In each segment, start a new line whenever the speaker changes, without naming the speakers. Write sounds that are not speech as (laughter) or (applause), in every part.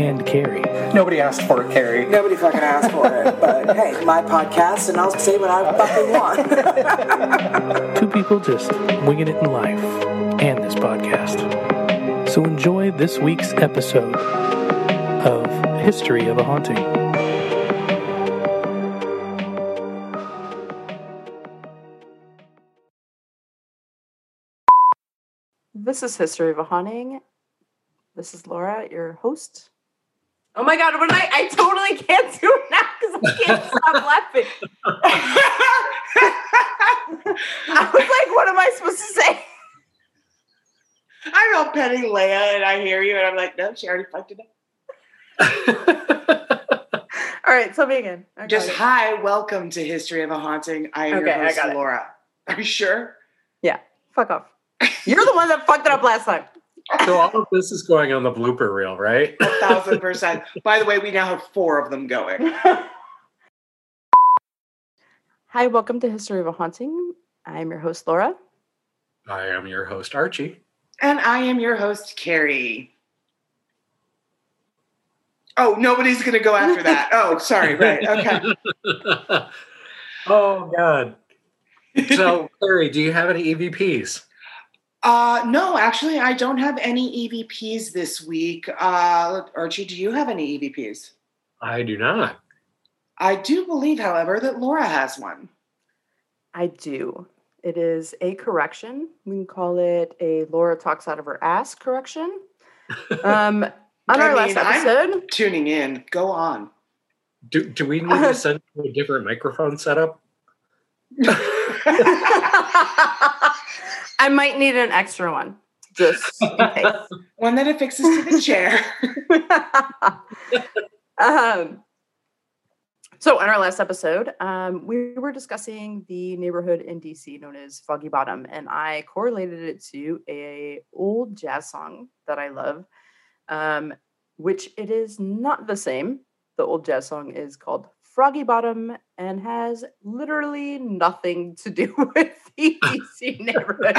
And Carrie.
Nobody asked for it, Carrie.
Nobody fucking asked for it, but (laughs) hey, my podcast, and I'll say what I fucking want. (laughs)
Two people just winging it in life and this podcast. So enjoy this week's episode of History of a Haunting.
This is History of a Haunting. This is Laura, your host. Oh my god, when I I totally can't (laughs) do it now because I can't stop laughing. (laughs) I was like, what am I supposed to say?
I'm all petting Leia and I hear you and I'm like, no, she already fucked it up. (laughs)
All right, tell me again. I
Just hi, welcome to History of a Haunting. I am
Okay,
your host,
got it.
Laura. Are you sure? Yeah.
Fuck off. You're the one that fucked it up last time.
So all of this is going on the blooper reel, right?
A thousand percent. By the way, we now have four of them going. (laughs)
Hi, welcome to History of a Haunting. I'm your host, Laura.
I am your host, Archie.
And I am your host, Carrie. Oh, nobody's gonna go after that. (laughs) Oh, sorry, right. Okay. (laughs)
oh God. So, Carrie, do you have any EVPs?
Uh no, actually, I don't have any EVPs this week. Uh Archie, do you have any EVPs?
I do not.
I do believe, however, that Laura has one.
I do. It is a correction. We can call it a Laura talks out of her ass correction. (laughs) Um, on our
mean,
last
I'm-
episode,
Tuning in. Go on.
Do, do we need to (laughs) send you a different microphone setup? (laughs)
I might need an extra one just in. (laughs)
One that affixes to the chair. (laughs)
um, so, on our last episode, um, we were discussing the neighborhood in DC known as Foggy Bottom, and I correlated it to a old jazz song that I love, um, which it is not the same. The old jazz song is called Froggy Bottom and has literally nothing to do (laughs) with the DC neighborhood.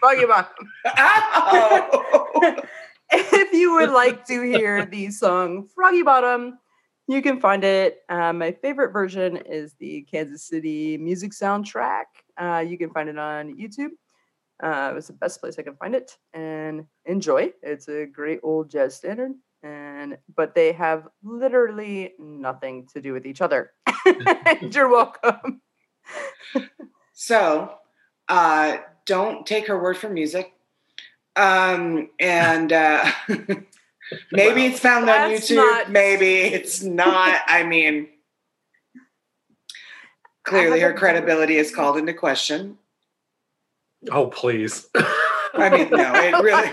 Foggy Bottom.
Oh. (laughs)
if you would like to hear the song Froggy Bottom, you can find it. Uh, my favorite version is the Kansas City music soundtrack. Uh, you can find it on YouTube. Uh, it's the best place I can find it, and enjoy. It's a great old jazz standard, and but they have literally nothing to do with each other. and (laughs) (laughs) you're welcome.
So, uh, don't take her word for music. Um, and uh, (laughs) maybe it's found on
That's
YouTube.
not-
Maybe it's not. I mean, clearly her credibility is called into question.
Oh, please.
I mean, no, it really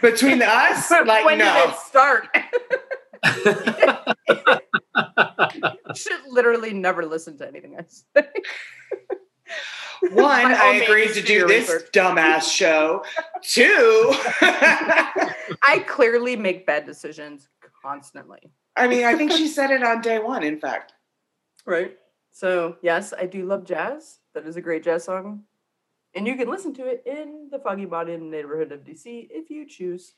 (laughs) between us, like
when
no.
did it start? (laughs) (laughs) should literally never listen to anything I say.
One, I agreed to do this
research.
dumbass show. Two,
I clearly make bad decisions constantly.
I mean, I think she said it on day one. In fact,
Right. So yes, I do love jazz. That is a great jazz song. And you can listen to it in the Foggy Bottom neighborhood of DC if you choose.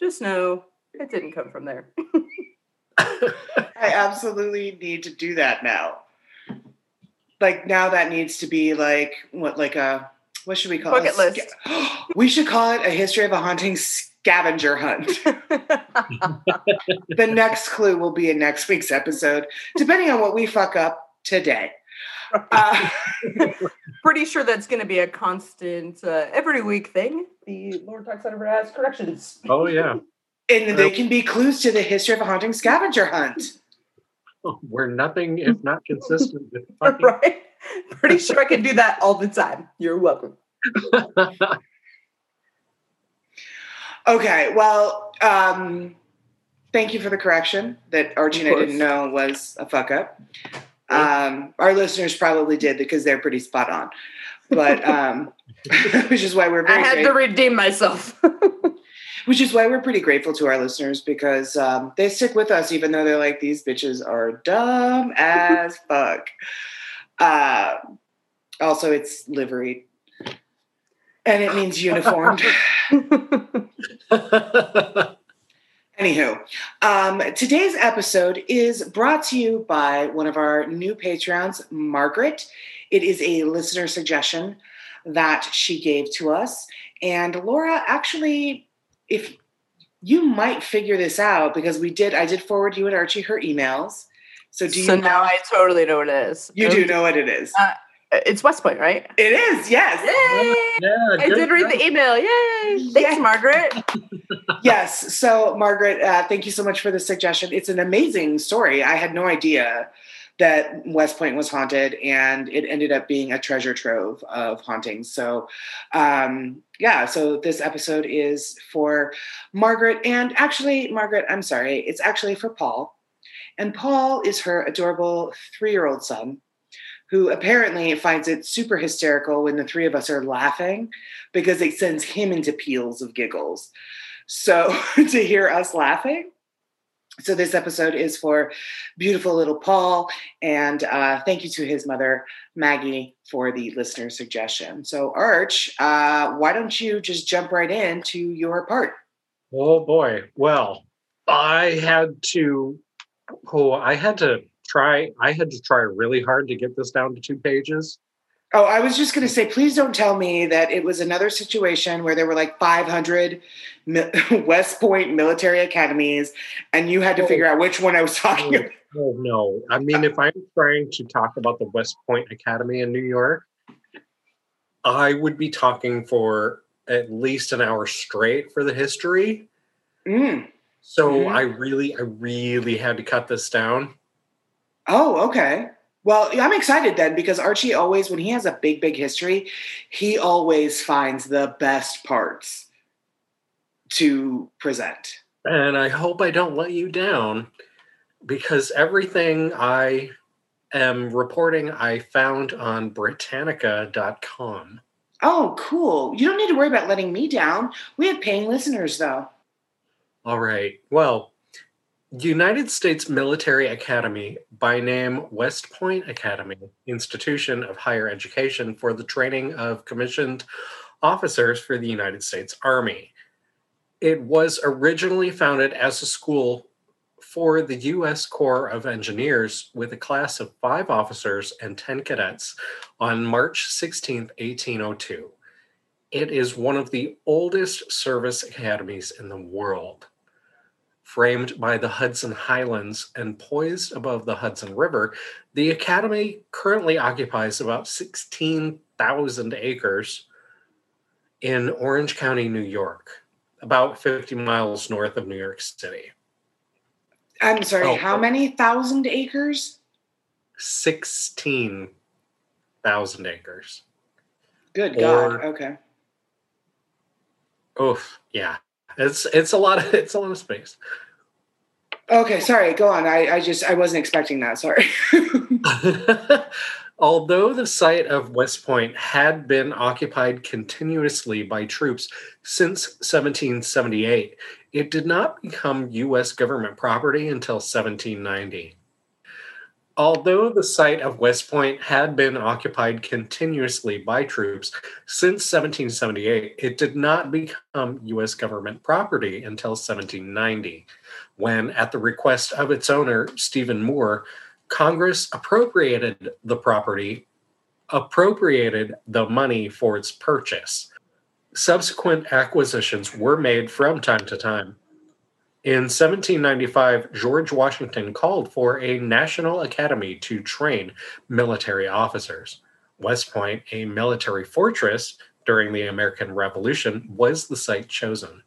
Just know it didn't come from there. (laughs)
I absolutely need to do that now. Like now, that needs to be like what, like a what should we call
Bucket
it?
list. (gasps)
We should call it a history of a haunting scavenger hunt. (laughs) the next clue will be in next week's episode, depending on what we fuck up today. Uh, (laughs)
Pretty sure that's going to be a constant uh, every week thing. The Laura talks out of her ass corrections.
oh, yeah. (laughs)
and they can be clues to the history of a haunting scavenger hunt. (laughs)
We're nothing if not consistent fucking
right? Pretty sure I can do that all the time. You're welcome.
Okay, well, um, thank you for the correction that Archie
Of
and I
course.
didn't know was a fuck up. Um, our listeners probably did because they're pretty spot on. But um, (laughs) which is why we're
I had
great-
to redeem myself. (laughs)
which is why we're pretty grateful to our listeners because um, they stick with us even though they're like these bitches are dumb as fuck. Uh, also, it's livery, and it means uniformed. (laughs) Anywho, um, today's episode is brought to you by one of our new patrons, Margaret. It is a listener suggestion that she gave to us. And Laura, actually, if you might figure this out because we did, I did forward you and Archie her emails. So do you
so
know?
now I totally know what it is.
you do know what it is.
It's West Point, right?
It is, yes.
Yay!
yeah,
I did read
job.
the email. Yay! Thanks,
Yay.
Margaret. (laughs)
yes. So, Margaret, uh, thank you so much for the suggestion. It's an amazing story. I had no idea that West Point was haunted, and it ended up being a treasure trove of hauntings. So, um, yeah. So this episode is for Margaret, and actually, Margaret, I'm sorry, it's actually for Paul, and Paul is her adorable three-year-old son. Who apparently finds it super hysterical when the three of us are laughing because it sends him into peals of giggles. So (laughs) to hear us laughing. So this episode is for beautiful little Paul, and uh, thank you to his mother Maggie for the listener suggestion. So Arch, uh, why don't you just jump right into your part?
Oh boy. Well, I had to oh, I had to try I had to try really hard to get this down to two pages.
Oh, I was just going to say, please don't tell me that it was another situation where there were like 500 mi- (laughs) West Point military academies, and you had to
Oh.
figure out which one I was talking
Oh,
about.
oh no. I mean if I'm trying to talk about the West Point Academy in New York, I would be talking for at least an hour straight for the history.
Mm.
So
Mhm.
I really, I really had to cut this down.
Oh, okay. Well, I'm excited then because Archie always, when he has a big, big history, he always finds the best parts to present.
And I hope I don't let you down because everything I am reporting I found on Britannica.com.
Oh, cool. You don't need to worry about letting me down. We have paying listeners, though.
All right. Well, United States Military Academy, by name West Point Academy, institution of higher education for the training of commissioned officers for the United States Army. It was originally founded as a school for the U.S. Corps of Engineers with a class of five officers and 10 cadets on March 16, 1802. It is one of the oldest service academies in the world framed by the Hudson Highlands and poised above the Hudson River, the Academy currently occupies about 16,000 acres in Orange County, New York, about 50 miles north of New York City.
I'm sorry,
Oh.
how many thousand acres?
16,000 acres.
Good God.
Or-
Okay.
Oof, yeah. It's it's a lot of (laughs) it's a lot of space.
Okay, sorry, go on. I, I just, I wasn't expecting that. Sorry. (laughs) (laughs)
Although the site of West Point had been occupied continuously by troops since 1778, it did not become U.S. government property until 1790. Although the site of West Point had been occupied continuously by troops since 1778, it did not become U.S. government property until 1790, when, at the request of its owner, Stephen Moore, Congress appropriated the property, appropriated the money for its purchase. Subsequent acquisitions were made from time to time. In 1795, George Washington called for a National Academy to train military officers. West Point, a military fortress during the American Revolution, was the site chosen.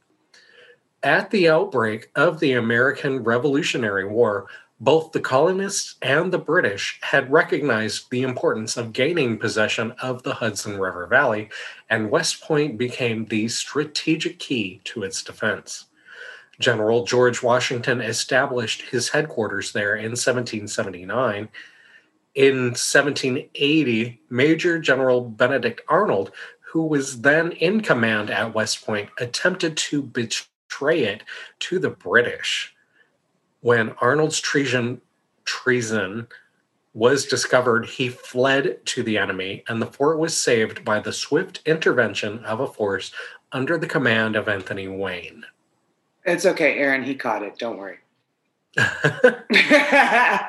At the outbreak of the American Revolutionary War, both the colonists and the British had recognized the importance of gaining possession of the Hudson River Valley, and West Point became the strategic key to its defense. General George Washington established his headquarters there in 1779. In 1780, Major General Benedict Arnold, who was then in command at West Point, attempted to betray it to the British. When Arnold's treason, treason was discovered, he fled to the enemy, and the fort was saved by the swift intervention of a force under the command of Anthony Wayne.
It's okay, Aaron. He caught it. Don't worry. (laughs)
uh,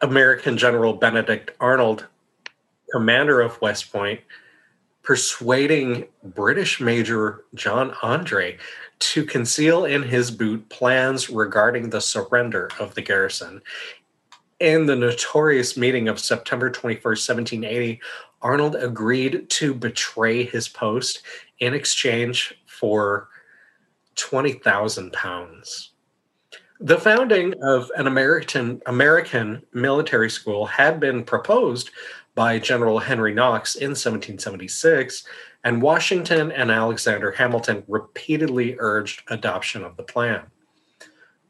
American General Benedict Arnold, commander of West Point, persuading British Major John Andre to conceal in his boot plans regarding the surrender of the garrison. In the notorious meeting of September 21st, 1780, Arnold agreed to betray his post in exchange for 20,000 pounds. The founding of an American American military school had been proposed by General Henry Knox in 1776, and Washington and Alexander Hamilton repeatedly urged adoption of the plan.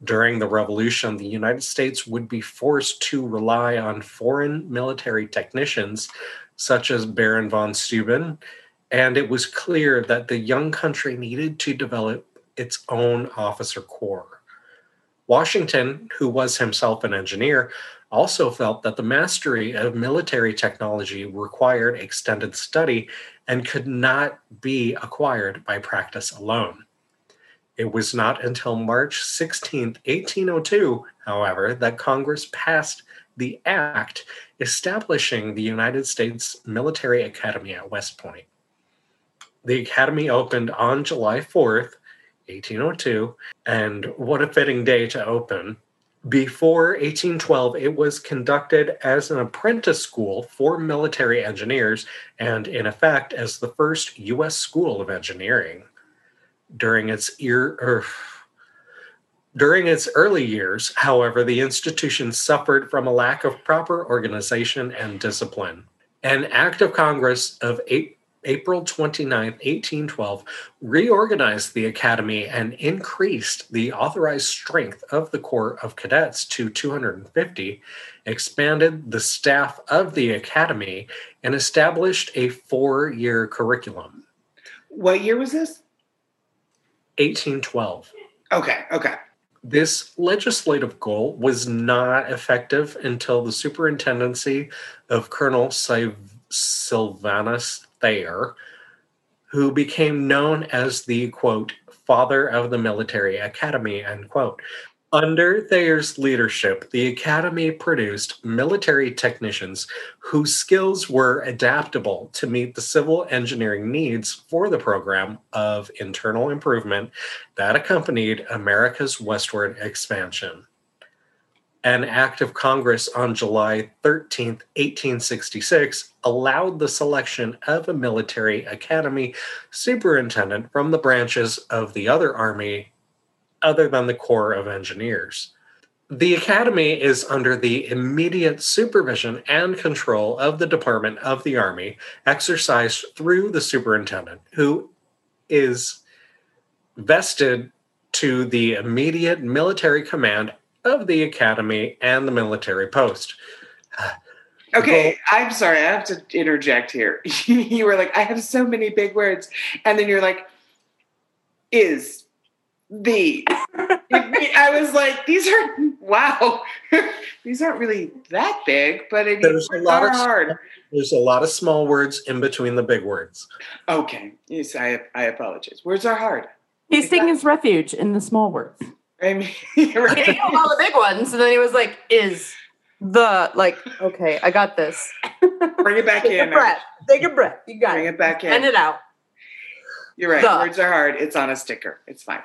During the Revolution, the United States would be forced to rely on foreign military technicians such as Baron von Steuben, and it was clear that the young country needed to develop its own officer corps. Washington, who was himself an engineer, also felt that the mastery of military technology required extended study and could not be acquired by practice alone. It was not until March 16, 1802, however, that Congress passed the act establishing the United States Military Academy at West Point. The academy opened on July 4th, 1802. And what a fitting day to open. Before 1812, it was conducted as an apprentice school for military engineers and, in effect, as the first U.S. school of engineering. During its ear, er, during its early years, however, the institution suffered from a lack of proper organization and discipline. An act of Congress of 8, April 29, 1812, reorganized the academy and increased the authorized strength of the Corps of Cadets to 250, expanded the staff of the academy, and established a four year curriculum.
What year was this?
1812.
Okay, okay.
This legislative goal was not effective until the superintendency of Colonel Sylvanus Thayer, who became known as the quote, father of the military academy, end quote. Under Thayer's leadership, the Academy produced military technicians whose skills were adaptable to meet the civil engineering needs for the program of internal improvement that accompanied America's westward expansion an act of Congress on July 13, 1866, allowed the selection of a military academy superintendent from the branches of the other Army other than the Corps of Engineers. The Academy is under the immediate supervision and control of the Department of the Army, exercised through the superintendent, who is vested to the immediate military command of the academy and the military post. (sighs)
Okay, I'm sorry, I have to interject here. (laughs) you were like, I have so many big words. And then you're like, is the. (laughs) I was like, these are, wow, (laughs) these aren't really that big, but I mean,
there's a lot of
hard.
There's a lot of small words in between the big words.
Okay, yes, I, I apologize. Words are hard.
He's taking his refuge in the small words.
I mean, (laughs)
right? he knew all the big ones, and then he was like, "Is the like okay? I got this."
Bring it back
Take
in.
a breath. Take a breath. You got
Bring
it.
it back in.
Send it out.
You're right.
The.
Words are hard. It's on a sticker. It's fine.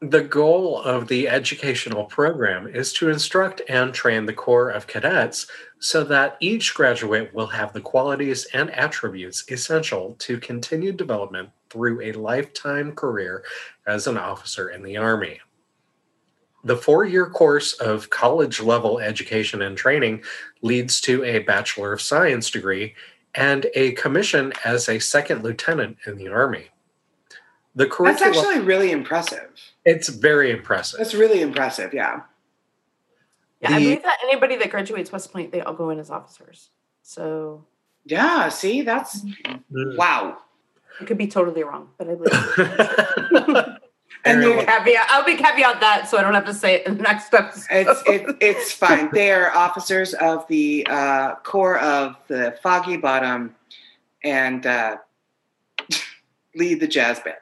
The goal of the educational program is to instruct and train the Corps of Cadets so that each graduate will have the qualities and attributes essential to continued development through a lifetime career as an officer in the Army. The four year course of college level education and training leads to a Bachelor of Science degree and a commission as a second lieutenant in the Army. The
That's
curriculum,
actually really impressive.
It's very impressive.
That's really impressive. Yeah.
Yeah, I believe that anybody that graduates West Point, they all go in as officers. So
Yeah. See, that's
Mm.
wow.
I could be totally wrong, but I believe. (laughs) (laughs) (laughs)
And
Very
they're-
caveat. I'll be caveat that so I don't have to say it in the next episode.
It's it, it's (laughs) fine. They are officers of the uh, Corps of the Foggy Bottom, and uh, (laughs) lead the jazz band.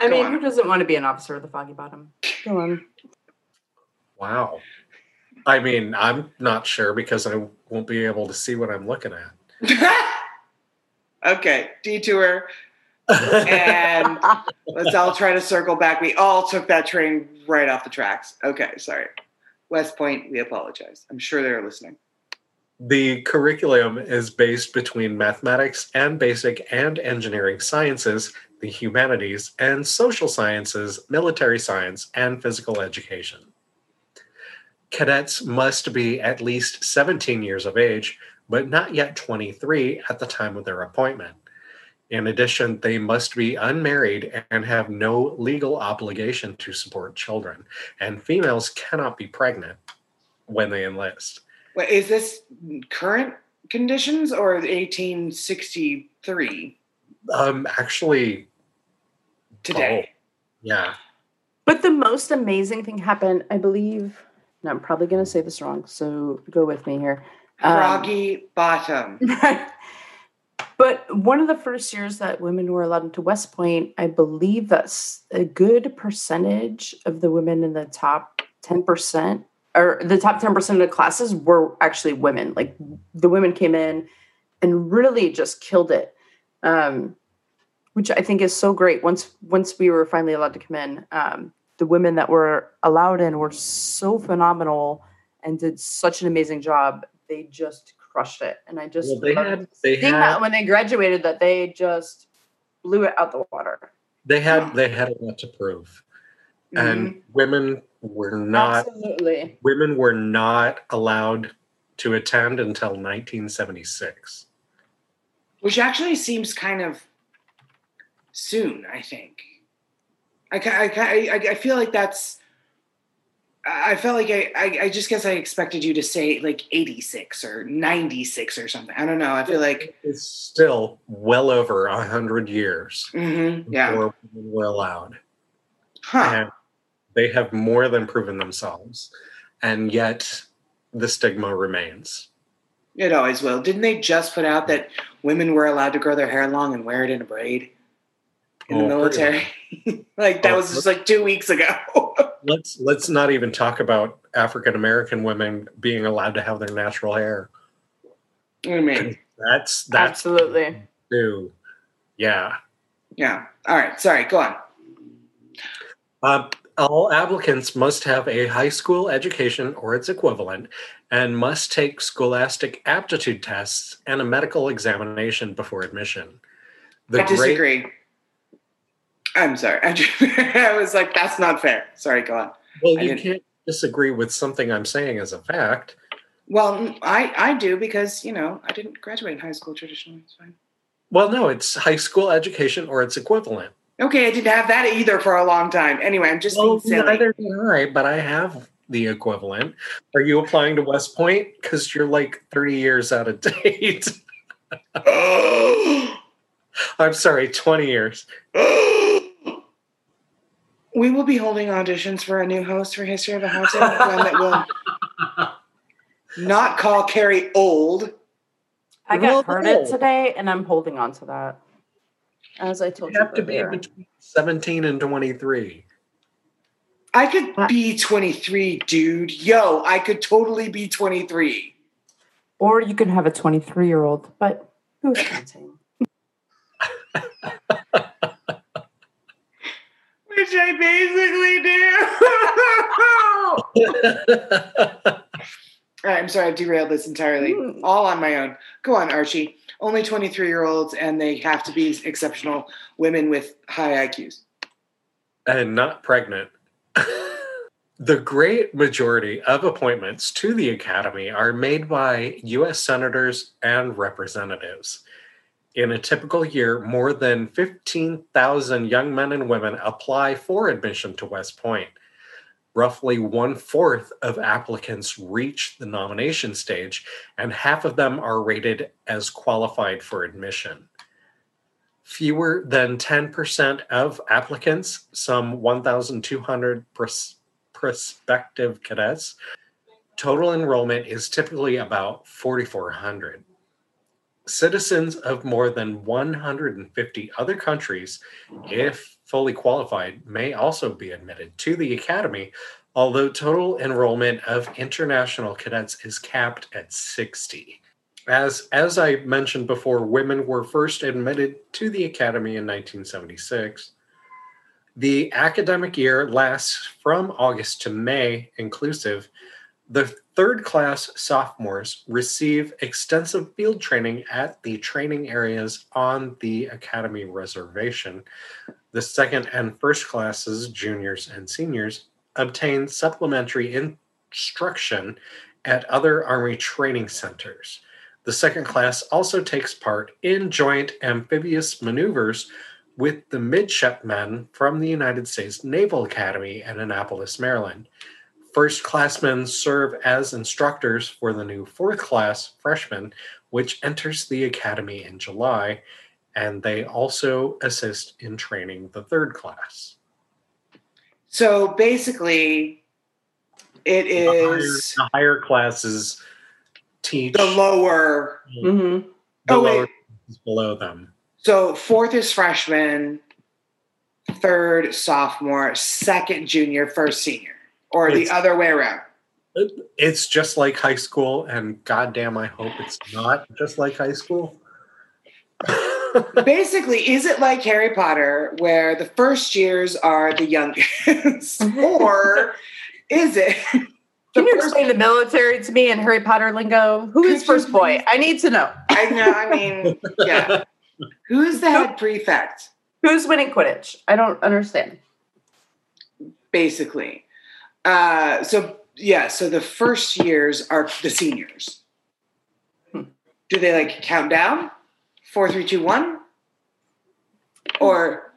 I
go
mean,
on.
who doesn't want to be an officer of the Foggy Bottom? Go on.
wow. I mean, I'm not sure because I won't be able to see what I'm looking at. (laughs)
okay, detour, and (laughs) let's all try to circle back. We all took that train right off the tracks. Okay, sorry. West Point, we apologize. I'm sure they're listening.
The curriculum is based between mathematics and basic and engineering sciences, the humanities, and social sciences, military science, and physical education. Cadets must be at least 17 years of age, but not yet 23 at the time of their appointment. In addition, they must be unmarried and have no legal obligation to support children, and females cannot be pregnant when they enlist.
Wait, is this current conditions or 1863
Um, actually,
today?
yeah.
But the most amazing thing happened, I believe. No, I'm probably going to say this wrong, so go with me here. Um,
Froggy Bottom.
Right. (laughs) But one of the first years that women were allowed into West Point, I believe that's a good percentage of the women in the top 10% or the top 10% of the classes were actually women. Like the women came in and really just killed it. Um, which I think is so great. Once once we were finally allowed to come in, um, the women that were allowed in were so phenomenal and did such an amazing job. They just crushed it, and I just
Well, they had they
seeing
had
that when they graduated that they just blew it out the water.
they had they had a lot to prove, and mm-hmm. women were not
Absolutely.
women were not allowed to attend until 1976.
which actually seems kind of soon. I think. I I I, I feel like that's. I felt like I, I I just guess I expected you to say like 86 or 96 or something. I don't know. I feel like
It's still well over a hundred years
mhm, yeah,
before women were allowed,
huh?
and they have more than proven themselves, and yet the stigma remains.
It always will. Didn't they just put out that women were allowed to grow their hair long and wear it in a braid in the
Oh,
military? (laughs) like that
Oh,
was just like two weeks ago. (laughs)
Let's let's not even talk about African American women being allowed to have their natural hair.
I mean,
That's that's
Absolutely.
new. Yeah.
yeah. All right. Sorry. Go on.
Um, all applicants must have a high school education or its equivalent and must take scholastic aptitude tests and a medical examination before admission. The
I
great-
disagree. I'm sorry. (laughs) I, was like, that's not fair. Sorry. Go on.
well, you can't disagree with something I'm saying as a fact.
Well, I I do because you know I didn't graduate in high school traditionally. It's fine.
Well, no, it's high school education or its equivalent.
Okay, I didn't have that either for a long time. Anyway, I'm just
Well,
being silly.
neither do I, but I have the equivalent. Are you applying to West Point? Because you're like 30 years out of (laughs) date. (gasps) I'm sorry, 20 years. (gasps) (laughs)
we will be holding auditions for a new host for History of a Haunted, one that will (laughs) not call Carrie old.
I got heard it today, and I'm holding on to that. As I told
You
you,
have to be between 17 and 23.
I could be 23, dude. Yo, I could totally be 23.
or you can have a 23 year old, but who's counting? (laughs)
Which I basically do. (laughs) All right, I'm sorry, I've derailed this entirely.
Hmm.
All on my own. Go on, Archie. Only 23 year olds, and they have to be exceptional women with high IQs.
and not pregnant. (laughs) the great majority of appointments to the Academy are made by U.S. senators and representatives. In a typical year, more than 15,000 young men and women apply for admission to West Point. Roughly one fourth of applicants reach the nomination stage, and half of them are rated as qualified for admission. Fewer than 10% of applicants, some 1,200 pros- prospective cadets, total enrollment is typically about 4,400. Citizens of more than 150 other countries, if fully qualified, may also be admitted to the Academy, although total enrollment of international cadets is capped at 60. As, as I mentioned before, women were first admitted to the Academy in 1976. The academic year lasts from August to May inclusive. The third class sophomores receive extensive field training at the training areas on the Academy reservation. The second and first classes, juniors and seniors, obtain supplementary instruction at other Army training centers. The second class also takes part in joint amphibious maneuvers with the midshipmen from the United States Naval Academy at Annapolis, Maryland. First classmen serve as instructors for the new fourth class freshmen, which enters the academy in July, and they also assist in training the third class.
So basically, it is
The higher, the higher classes teach
the lower.
Mm-hmm.
the
oh,
lower
wait.
classes below them.
So fourth is freshman, third sophomore, second junior, first senior, or the other way around.
It's just like high school, and goddamn, I hope it's not just like high school. (laughs)
Basically, is it like Harry Potter, where the first years are the youngest, (laughs) or is it?
Can
the
you
first-
explain the military to me in Harry Potter lingo? Who is first boy? I need to know.
I know. I mean, (laughs) yeah. Who's the head prefect?
Who's winning Quidditch? I don't understand.
Basically, uh, so yeah. So the first years are the seniors.
Hmm.
Do they like count down? Four, three, two, one, or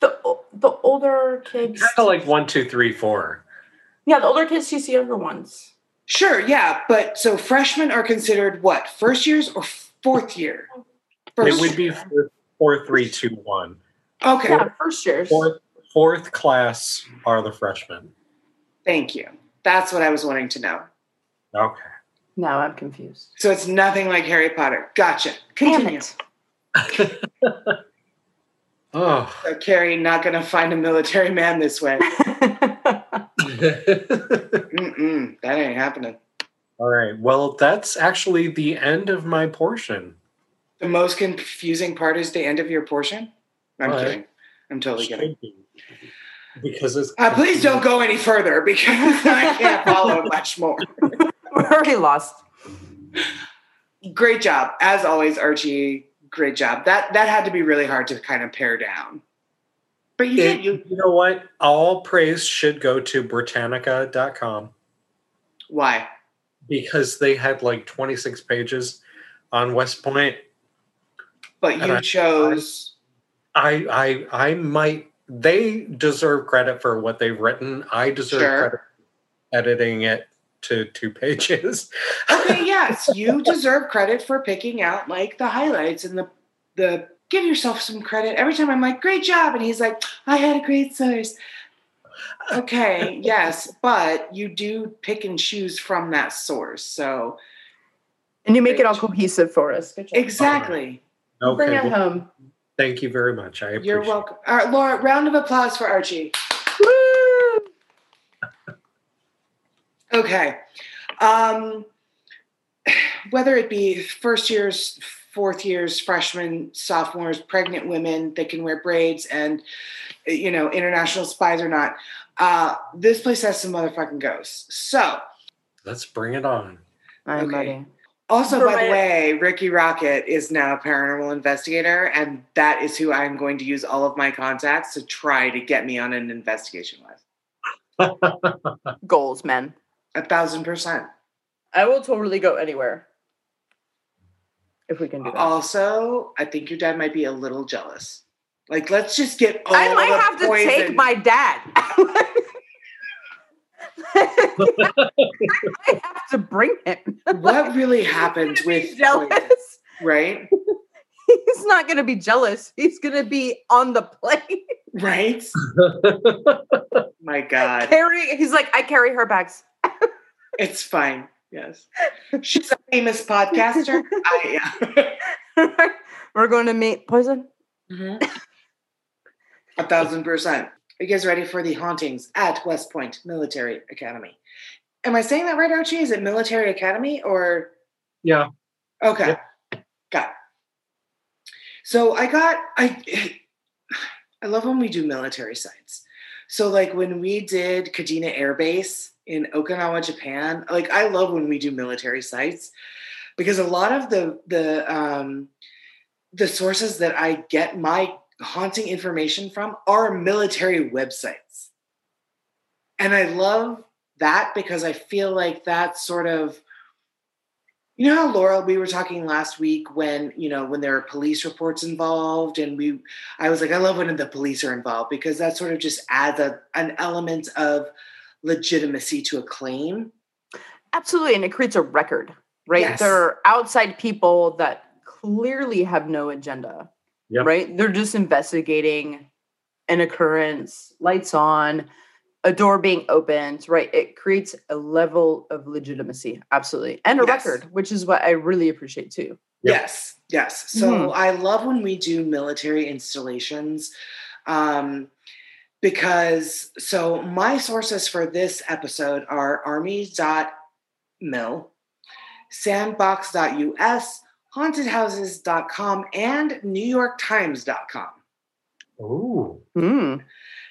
The the older kids,
kind of like one, two, three, four.
yeah, the older kids teach the younger ones.
Sure, yeah, but so freshmen are considered what? First years or fourth year?
It would be four, four, three, two, one.
okay.
Yeah, first years.
Fourth, fourth class are the freshmen.
Thank you. That's what I was wanting to know.
Okay.
Now I'm confused.
So it's nothing like Harry Potter. Gotcha.
Damn
Continue.
it. (laughs)
Oh.
So Carrie, not going to find a military man this way. (laughs) Mm-mm, that ain't happening.
All right. Well, that's actually the end of my portion.
The most confusing part is the end of your portion. I'm
All right.
kidding. I'm totally kidding.
Should be. Because it's
Uh, please don't go any further because I can't follow (laughs) much more.
We're already lost.
Great job, as always, Archie. Great job. That that had to be really hard to kind of pare down. But you
It-
did. You
you know what? All praise should go to Britannica.com
why?
because they had like 26 pages on West Point.
But
And
you
I-
chose.
I I I might they deserve credit for what they've written. I deserve
Sure.
credit for editing it to two (laughs) pages.
Okay, yes, you deserve credit for picking out like the highlights and the the. Give yourself some credit. Every time I'm like, "Great job," and he's like, "I had a great source." Okay, (laughs) yes, but you do pick and choose from that source. So
And you make it all cohesive for us. Good job.
exactly.
You Bring it home.
Thank you very much. I appreciate
You're welcome. All right, Laura, round of applause for Archie.
Woo!
Okay. Um, whether it be first years, fourth years, freshmen, sophomores, pregnant women that can wear braids and, you know, international spies or not, uh, this place has some motherfucking ghosts. So,
Let's bring it on.
I'm
Okay.
ready.
Also,
For
by the way, Rikki Rockett is now a paranormal investigator, and that is who I'm going to use all of my contacts to try to get me on an investigation list. (laughs)
Goals, men.
A thousand percent.
I will totally go anywhere. if we can do that.
Also, I think your dad might be a little jealous. Like, let's just get all
I might
the
have to take my dad. (laughs) (laughs) (laughs) I have to bring him.
What really (laughs) happens with
jealous? (laughs)
right?
He's not going to be jealous. He's going to be on the plane
Right? My God,
carrying. He's like, I carry her bags.
it's fine. Yes, she's a famous podcaster. I.
We're going to meet poison.
Mhm. A thousand percent. Are you guys ready for the hauntings at West Point Military Academy? Am I saying that right, Archie? Is it Military Academy or
yeah.
okay? Got it. So I got I I love when we do military sites. So like when we did Kadena Air Base in Okinawa, Japan, like I love when we do military sites because a lot of the the um the sources that I get my haunting information from are military websites. And I love that because I feel like that's sort of you know how Laura we were talking last week when you know when there are police reports involved and we I was like I love when the police are involved because that sort of just adds a, an element of legitimacy to a claim.
Absolutely. And it creates a record, right?
Yes.
There are outside people that clearly have no agenda,
Yep.
right? They're just investigating an occurrence, lights on, a door being opened, right? It creates a level of legitimacy, absolutely, and a
Yes.
record, which is what I really appreciate too.
Yep.
Yes, yes. So
Mhm.
I love when we do military installations um, because so my sources for this episode are army.mil, sandbox.us, hauntedhouses.com, and newyorktimes.com.
Ooh.
Hmm.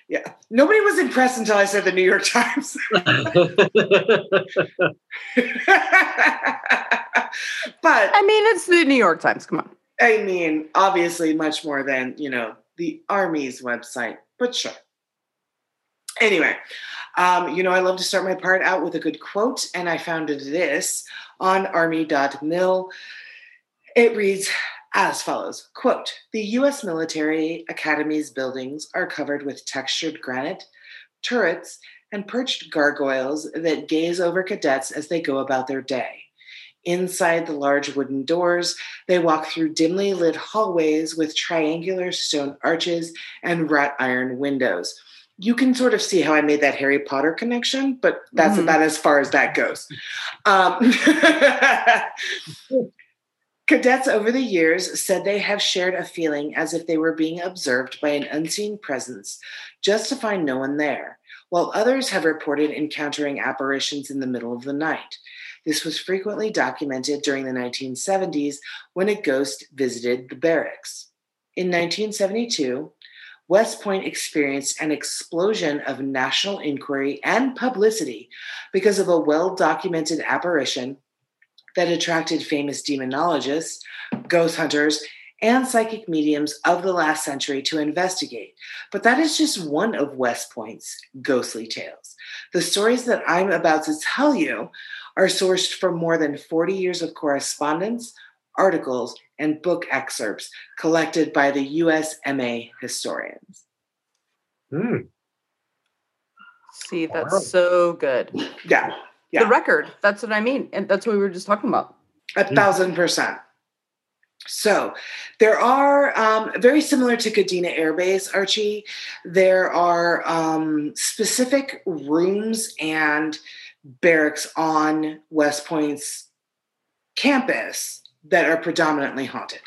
Yeah. Nobody was impressed until I said the New York Times. (laughs) but
I mean, it's the New York Times. Come on.
I mean, obviously, much more than, you know, the Army's website, but sure. Anyway, um, you know, I love to start my part out with a good quote, and I found this on army.mil. It reads as follows quote the u.s military academy's buildings are covered with textured granite turrets and perched gargoyles that gaze over cadets as they go about their day. Inside the large wooden doors they walk through dimly lit hallways with triangular stone arches and wrought iron windows. You can sort of see how i made that harry potter connection but that's
Mhm.
about as far as that goes. Um, (laughs) Cadets over the years said they have shared a feeling as if they were being observed by an unseen presence just to find no one there, while others have reported encountering apparitions in the middle of the night. This was frequently documented during the 1970s when a ghost visited the barracks. In 1972, West Point experienced an explosion of national inquiry and publicity because of a well documented apparition that attracted famous demonologists, ghost hunters, and psychic mediums of the last century to investigate. But that is just one of West Point's ghostly tales. The stories that I'm about to tell you are sourced from more than 40 years of correspondence, articles, and book excerpts collected by the USMA historians.
Hmm.
See, that's
Wow.
so good.
Yeah, Yeah.
The record. That's what I mean. And that's what we were just talking about.
A thousand percent. So there are um, very similar to Kadena Air Base, Archie. There are um, specific rooms and barracks on West Point's campus that are predominantly haunted.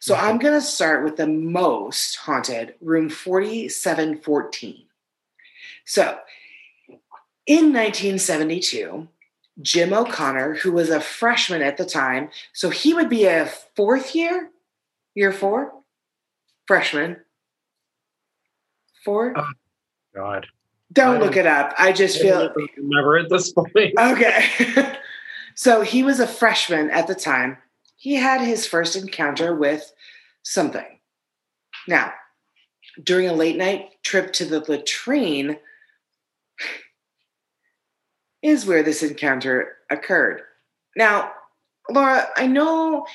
So I'm going to start with the most haunted, room 4714. So in 1972, Jim O'Connor, who was a freshman at the time, so he would be a fourth year, year four, freshman. Four?
Oh, God.
Don't look it up. I just
I
feel
remember at this point. (laughs)
okay. (laughs) so he was a freshman at the time. He had his first encounter with something. Now, during a late night trip to the latrine, is where this encounter occurred. Now, Laura, I know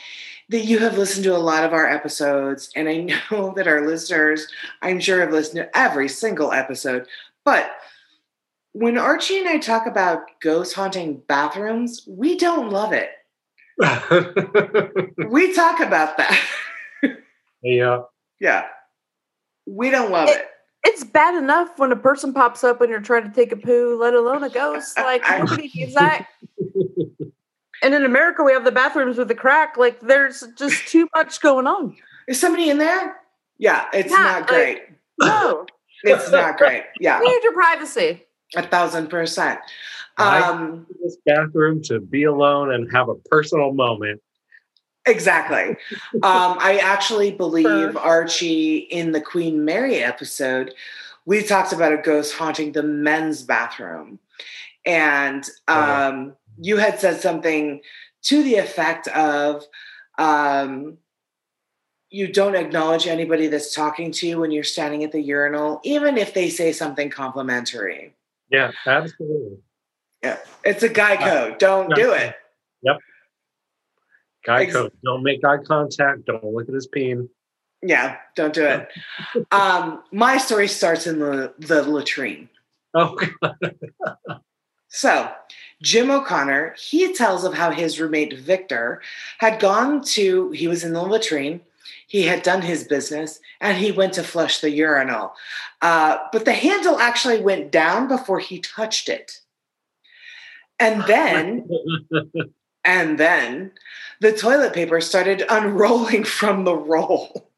that you have listened to a lot of our episodes, and I know (laughs) that our listeners, I'm sure, have listened to every single episode. But when Archie and I talk about ghost haunting bathrooms, we don't love it. (laughs) We talk about that. (laughs)
yeah.
yeah. We don't love it.
It's bad enough when a person pops up when you're trying to take a poo, let alone a ghost. Like (laughs) nobody needs that. (laughs) And in America, we have the bathrooms with the crack. Like there's just too much going on.
Is somebody in there? Yeah, it's
Yeah,
not
like-
great. (laughs)
No,
It's not great. Yeah,
you need your privacy.
a thousand percent.
I-
Um,
This bathroom to be alone and have a personal moment.
Exactly. Um, I actually (laughs) believe. Archie in the Queen Mary episode, we talked about a ghost haunting the men's bathroom. And um, you had said something to the effect of um, you don't acknowledge anybody that's talking to you when you're standing at the urinal, even if they say something complimentary.
Yeah, absolutely.
Yeah, It's a guy code. Don't do it.
Guy
Ex-
code. Don't make eye contact. Don't look at his peen.
Yeah, don't do it. Um, my story starts in the, the latrine. (laughs)
Oh,
So, Jim O'Connor, he tells of how his roommate Victor had gone to, he was in the latrine, he had done his business, and he went to flush the urinal. Uh, but the handle actually went down before he touched it. And (laughs) then, (laughs) and then the toilet paper started (laughs) unrolling from the roll.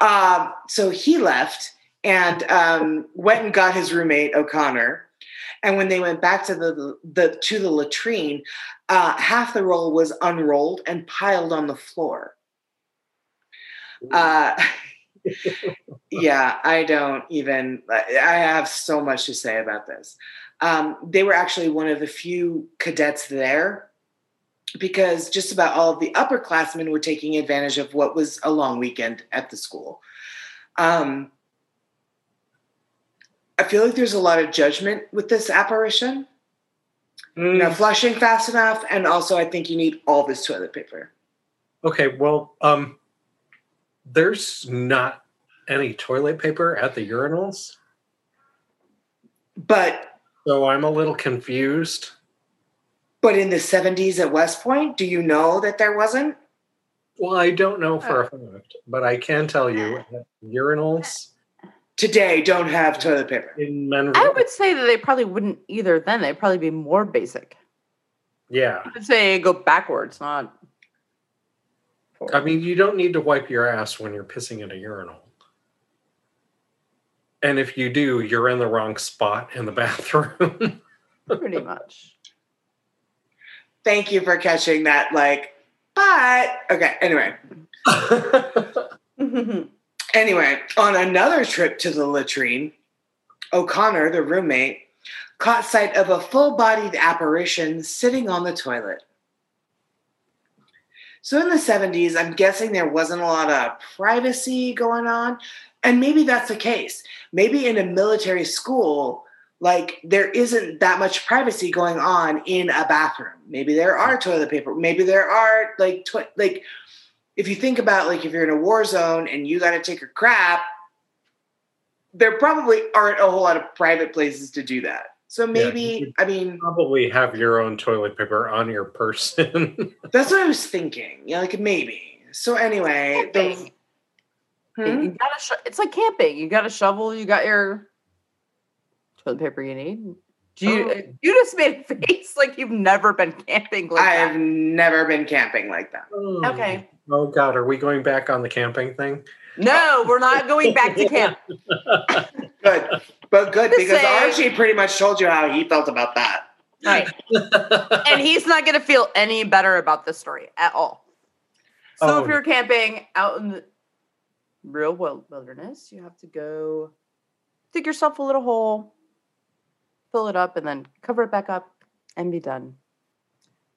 Um, so he left and um, went and got his roommate O'Connor. And when they went back to the, the to the latrine, uh, half the roll was unrolled and piled on the floor. Uh, (laughs) yeah, I don't even. I I have so much to say about this. Um, they were actually one of the few cadets there because just about all of the upperclassmen were taking advantage of what was a long weekend at the school. Um, I feel like there's a lot of judgment with this apparition.
Mm,
Not flushing fast enough, and also I think you need all this toilet paper.
okay. Well, um, there's not any toilet paper at the urinals,
But
so I'm a little confused.
but in the 70s at West Point, do you know that there wasn't?
Well, I don't know for a oh. fact, but I can tell you that urinals
Today don't have toilet paper.
in Menville.
I would say that they probably wouldn't either. Then they'd probably be more basic.
yeah.
I would say go backwards, not.
I mean, you don't need to wipe your ass when you're pissing in a urinal. And if you do, you're in the wrong spot in the (laughs) bathroom.
pretty much.
Thank you for catching that. Like, but okay. Anyway, (laughs) anyway, on another trip to the latrine, O'Connor, the roommate, caught sight of a full-bodied apparition sitting on the toilet. So in the 70s, I'm guessing there wasn't a lot of privacy going on. And maybe that's the case. Maybe in a military school, like there isn't that much privacy going on in a bathroom. Maybe there are toilet paper. Maybe there are like twi- like if you think about like if you're in a war zone and you got to take a crap, there probably aren't a whole lot of private places to do that. So maybe
you
I mean
Probably have your own toilet paper on your person. (laughs)
that's what I was thinking. Yeah, like maybe. So anyway, the,
Camping.
Hmm?
You gotta. Sho- it's like camping. You got a shovel. You got your toilet paper. You need. Do you?
Oh. (laughs)
You just made a face (laughs) like you've never been camping like
I've never been camping like that.
Okay.
Oh God, are we going back on the camping thing?
No, we're not going back to camp. (laughs)
Good, but good
Just
because
saying.
Archie pretty much told you how he felt about that.
Right. and he's not going to feel any better about this story at all. So
Oh,
if you're camping out in the real wil- wilderness, you have to go dig yourself a little hole, fill it up, and then cover it back up and be done.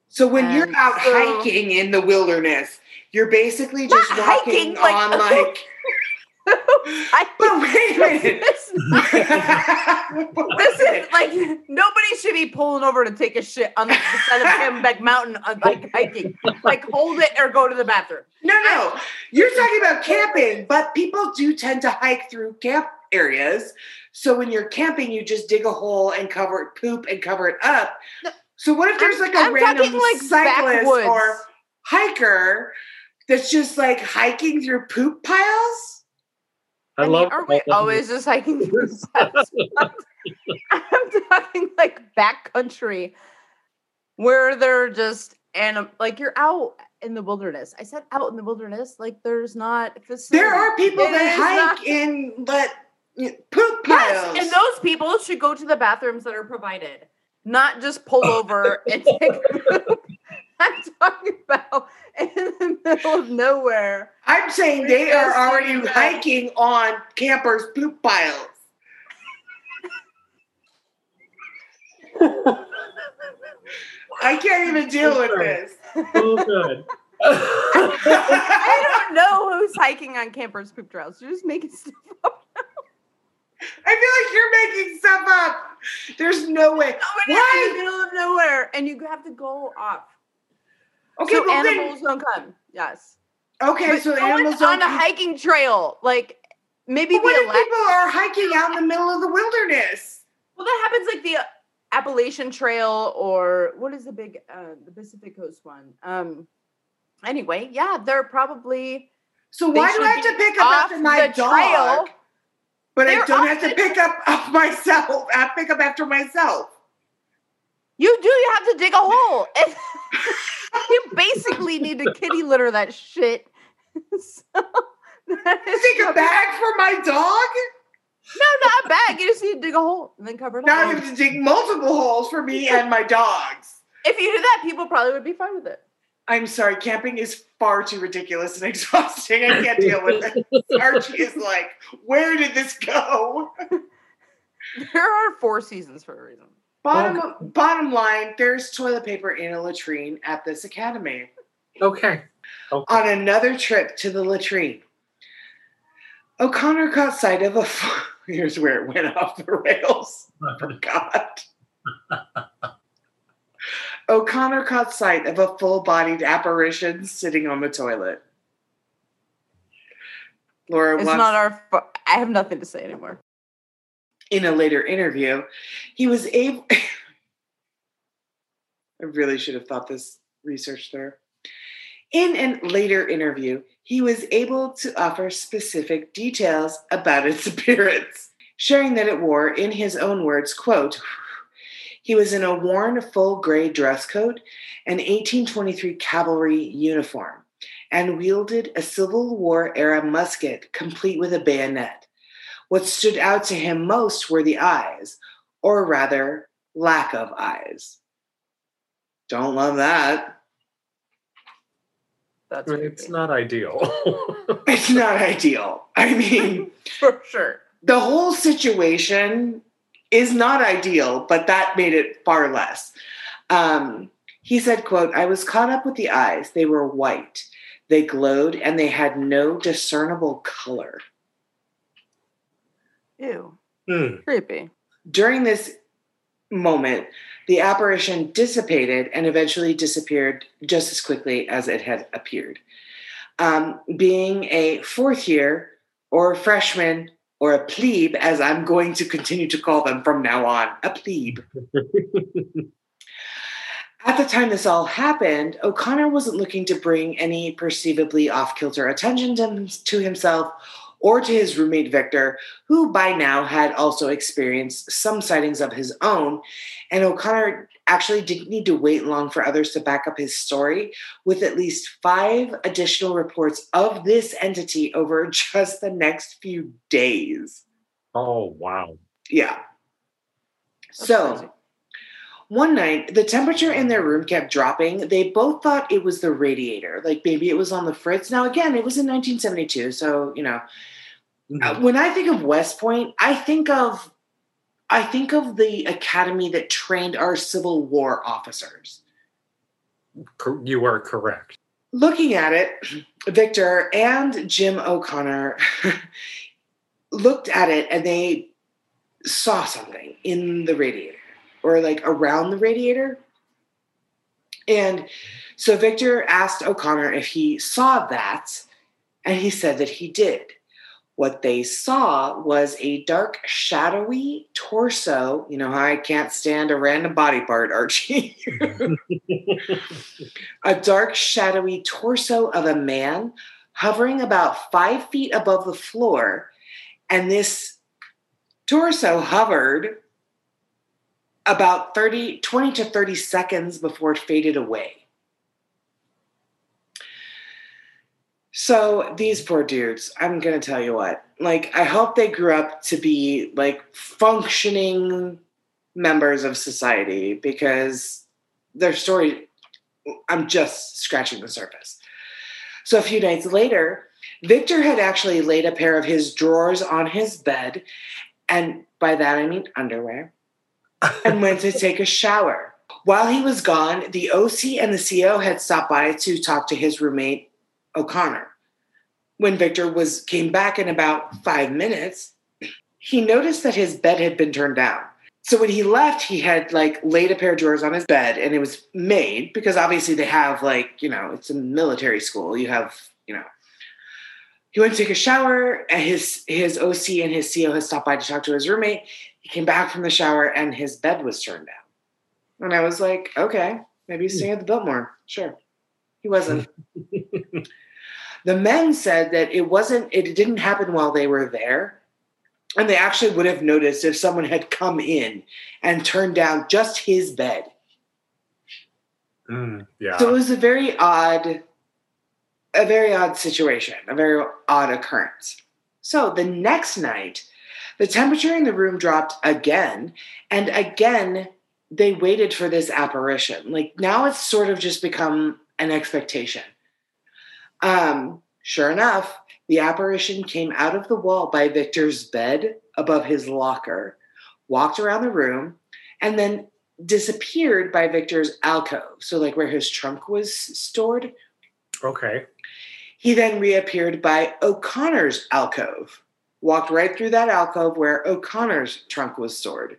So when you're out
so-
hiking in the wilderness, you're basically just walking
hiking, like-
on like (laughs)
I, (laughs)
But wait a (laughs) minute.
Not- (laughs) this is like nobody should be pulling over to take a shit on the side of Camelback Mountain on like hiking. Like hold it or go to the bathroom.
No, no. You're talking about camping, but people do tend to hike through camp areas. So when you're camping, you just dig a hole and cover it, poop and cover it up. So what if there's
I'm-
like a
I'm
random
like,
cyclist
backwoods.
or hiker that's just like hiking through poop piles?
I,
mean,
love
are we always just hiking through spots? I'm talking like backcountry where they're just and like you're out in the wilderness. I said out in the wilderness, like there's not facilities.
There are people
It
that
is
hike
not-
in but poop piles.
Yes, and those people should go to the bathrooms that are provided, not just pull over and take. A (laughs) poop. I'm talking about in the middle of nowhere.
I'm saying they are already
yeah.
hiking on campers' poop piles. I can't even deal with this.
Oh, good. (laughs)
I don't know who's hiking on campers' poop trails. You're just making stuff up.
I feel like you're making stuff up. There's no way.
Nobody in the middle of nowhere, and you have to go off.
Okay,
so
well then-
animals don't come. Yes.
okay,
But
so
going
animals
on
don't.
a hiking trail, like maybe
But what
the
if people are hiking out in the middle of the wilderness?
well, that happens like the Appalachian Trail or what is the big uh, the Pacific Coast one? Um. Anyway, yeah, they're probably
So why do I have to pick up after my dog?
trail.
But I
They're
don't have to
the
pick up (laughs) up myself. I pick up after myself.
You do. You have to dig a hole. (laughs) (laughs) (laughs) You basically need to kitty litter that shit. (laughs) so that is
Take a bag for my dog?
No, not a bag. You just need to dig a hole and then cover it
Now I
up.
have to dig multiple holes for me (laughs) and my dogs.
If you do that, people probably would be fine with it.
I'm sorry, camping is far too ridiculous and exhausting. I can't deal with it. Archie is like, where did this go?
There are four seasons for a reason.
Bottom bottom line, there's toilet paper in a latrine at this academy.
Okay. okay.
On another trip to the latrine, O'Connor caught sight of a. f- (laughs) Here's where it went off the rails. I (laughs) Forgot. O'Connor caught sight of a full-bodied apparition sitting on the toilet. Laura
It's
wants,
not our. Fu- I have nothing to say anymore.
In a later interview, he was able. (laughs) I really should have thought this research through. In a later interview, he was able to offer specific details about its (laughs) appearance, sharing that it wore, in his own words, quote, he was in a worn full gray dress coat, an 1823 cavalry uniform, and wielded a Civil War era musket complete with a bayonet. What stood out to him most were the eyes, or rather, lack of eyes. Don't love that.
That's
It's not ideal. (laughs)
It's not ideal. I mean, (laughs)
for sure.
the whole situation is not ideal, but that made it far less. Um, he said, quote, I was caught up with the eyes. They were white. They glowed and they had no discernible color.
Ew.
Hmm.
Creepy.
During this moment, the apparition dissipated and eventually disappeared just as quickly as it had appeared. Um, being a fourth year or a freshman or a plebe, as I'm going to continue to call them from now on, a plebe. (laughs) At the time this all happened, O'Connor wasn't looking to bring any perceivably off kilter attention to himself or to his roommate Victor, who by now had also experienced some sightings of his own. And O'Connor actually didn't need to wait long for others to back up his story, with at least five additional reports of this entity over (laughs) just the next few days.
oh wow.
Yeah.
That's
so.
crazy.
One night, the temperature in their room kept dropping. They both thought it was the radiator, like maybe it was on the fritz. Now, again, it was in 1972, so you know. Uh, when I think of West Point, I think of, I think of the academy that trained our Civil War officers.
You are correct.
Looking at it, Victor and Jim O'Connor (laughs) looked at it and they saw something in the radiator or like around the radiator. And so Victor asked O'Connor if he saw that, and he said that he did. What they saw was a dark, shadowy torso. You know how I can't stand a random body part, Archie. (laughs) a dark, shadowy torso of a man hovering about five feet above the floor. And this torso hovered about 30, 20 to 30 seconds before it faded away. So these poor dudes, I'm gonna tell you what. Like, I hope they grew up to be like functioning members of society because their story, I'm just scratching the surface. So a few nights later, Victor had actually laid a pair of his drawers on his bed, and by that I mean underwear, and went to take a shower. While he was gone, the OC and the CO had stopped by to talk to his roommate O'Connor. When Victor was came back in about five minutes, he noticed that his bed had been turned down. So when he left, he had like laid a pair of drawers on his bed and it was made because obviously they have like, you know, it's a military school. You have, you know. He went to take a shower and his his OC and his CO had stopped by to talk to his roommate. He came back from the shower and his bed was turned down. And I was like, okay, maybe he's staying at the Biltmore. Sure. He wasn't. (laughs) the men said that it wasn't, it didn't happen while they were there. And they actually would have noticed if someone had come in and turned down just his bed.
Mm, yeah.
So it was a very odd, a very odd situation, a very odd occurrence. So the next night, the temperature in the room dropped again, and again they waited for this apparition. Like now it's sort of just become an expectation. Um, sure enough, the apparition came out of the wall by Victor's bed above his locker, walked around the room, and then disappeared by Victor's alcove. So, like where his trunk was stored.
Okay.
He then reappeared by O'Connor's alcove, walked right through that alcove where O'Connor's trunk was stored.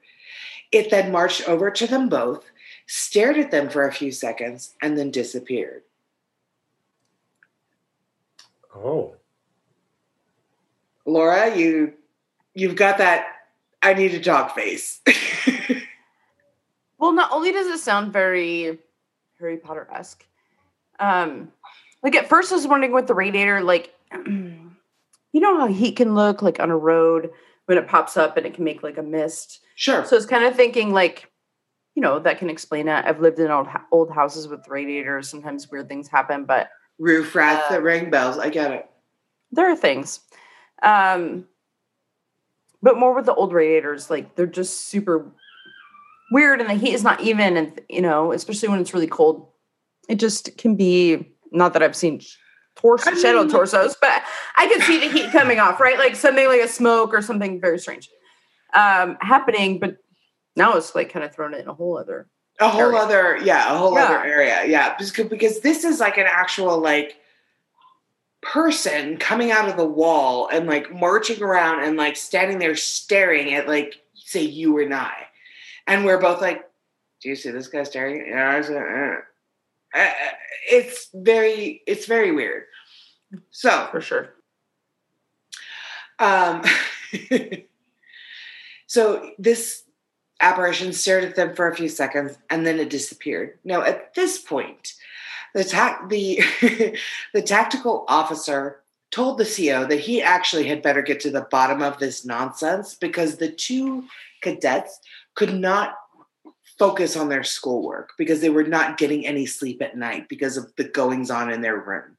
It then marched over to them both, stared at them for a few seconds, and then disappeared.
Oh.
Laura, you you've got that I need to talk face. (laughs)
Well, not only does it sound very Harry Potter esque, um, like at first I was wondering with the radiator, like (clears throat) you know how heat can look like on a road when it pops up and it can make like a mist.
sure.
So it's kind of thinking like, you know, that can explain it. I've lived in old old houses with radiators. Sometimes weird things happen, but
Roof rats
Uh,
that ring bells. I get it.
there are things. Um, but more with the old radiators, like they're just super weird, and the heat is not even, and you know, especially when it's really cold, it just can be. Not that I've seen torso,
I mean-
shadow torsos, but I could see the heat coming off, right? Like something like a smoke or something very strange um, happening. But now it's like kind of thrown in a whole other.
A whole
area.
other, yeah, a whole
Yeah.
other area. Yeah. Because, because this is like an actual like person coming out of the wall and like marching around and like standing there staring at like say you and I. And we're both like, do you see this guy staring? Yeah, "Uh." Uh, it's very it's very weird. So
For sure.
Um, (laughs) so this apparition stared at them for a few seconds and then it disappeared. Now, at this point, the ta- the (laughs) the tactical officer told the CO that he actually had better get to the bottom of this nonsense because the two cadets could not focus on their schoolwork because they were not getting any sleep at night because of the goings on in their room.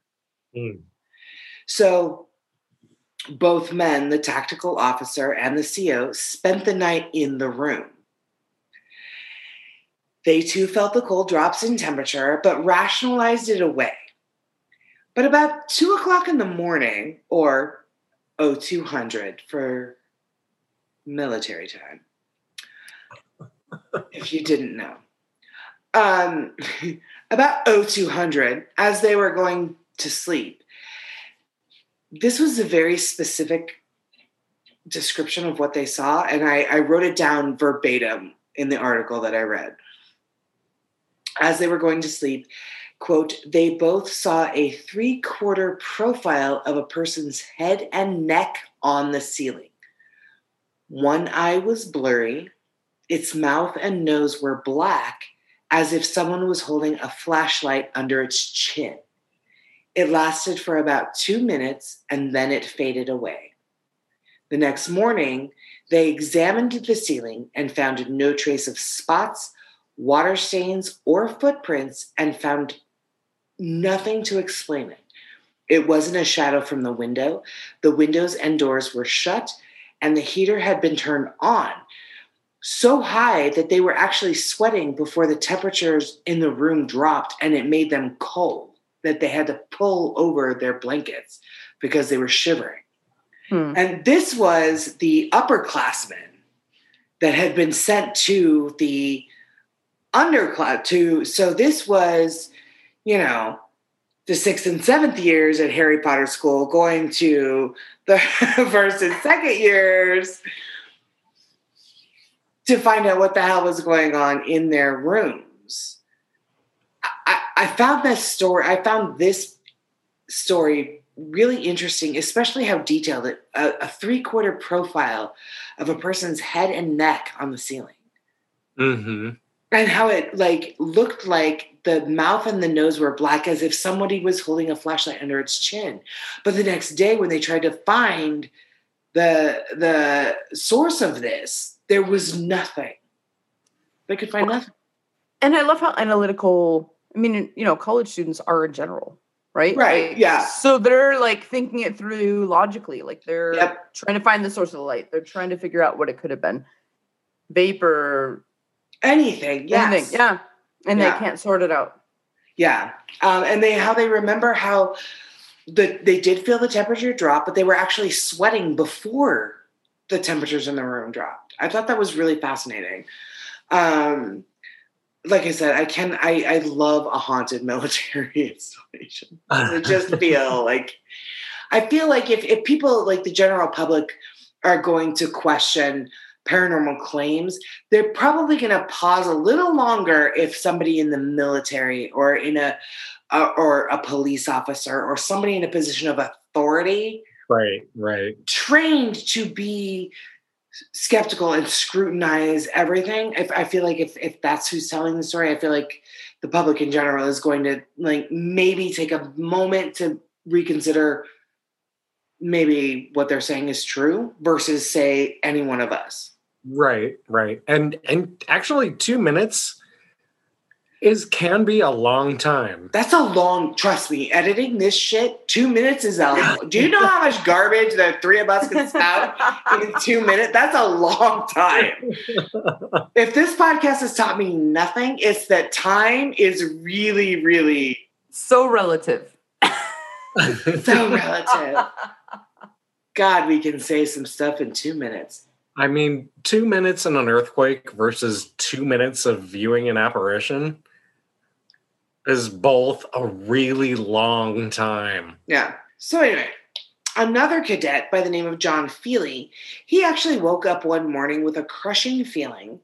Hmm.
So both men, the tactical officer and the CO, spent the night in the room. They too felt the cold drops in temperature, but rationalized it away. But about two o'clock in the morning, or 0200 for military time, if you didn't know, um, (laughs) about 0200, as they were going to sleep, this was a very specific description of what they saw, and I, I wrote it down verbatim in the article that I read. As they were going to sleep, quote, they both saw a three quarter profile of a person's head and neck on the ceiling. One eye was blurry, its mouth and nose were black, as if someone was holding a flashlight under its chin. It lasted for about two minutes and then it faded away. The next morning, they examined the ceiling and found no trace of spots, water stains, or footprints and found nothing to explain it. It wasn't a shadow from the window. The windows and doors were shut, and the heater had been turned on so high that they were actually sweating before the temperatures in the room dropped and it made them cold, that they had to pull over their blankets because they were shivering.
Hmm.
And this was the upperclassmen that had been sent to the underclass to so this was, you know, the sixth and seventh years at Harry Potter school going to the (laughs) first and second years to find out what the hell was going on in their rooms. I, I found this story, I found this story really interesting, especially how detailed it a, a three quarter profile of a person's head and neck on the ceiling.
Mm-hmm.
And how it like looked like the mouth and the nose were black as if somebody was holding a flashlight under its chin. But the next day when they tried to find the the source of this, there was nothing. They could find nothing.
And I love how analytical, I mean, you know, college students are in general, right?
Right,
Like,
yeah.
So they're like thinking it through logically. Like they're
Yep.
trying to find the source of the light. They're trying to figure out what it could have been. Vapor,
Anything, yes.
anything. Yeah. And
Yeah.
they can't sort it out.
Yeah, um, and they how they remember how the they did feel the temperature drop, but they were actually sweating before the temperatures in the room dropped. I thought that was really fascinating. Um, like I said, I can I I love a haunted (laughs) military installation. I just (laughs) feel like I feel like if if people like the general public are going to question paranormal claims, they're probably going to pause a little longer if somebody in the military or in a uh, or a police officer or somebody in a position of authority
Right, right.
trained to be skeptical and scrutinize everything. If I feel like if if that's who's telling the story, I feel like the public in general is going to like maybe take a moment to reconsider maybe what they're saying is true versus say any one of us.
Right, right. And and actually 2 minutes is can be a long time.
That's a long, trust me, editing this shit, two minutes is a do you know how much garbage the three of us can spout in (laughs) two minutes? That's a long time. if this podcast has taught me nothing, it's that time is really, really
So relative. (laughs)
so relative. God, we can say some stuff in two minutes.
I mean, 2 minutes in an earthquake versus 2 minutes of viewing an apparition is both a really long time.
Yeah. So anyway, another cadet by the name of John Feely, he actually woke up one morning with a crushing feeling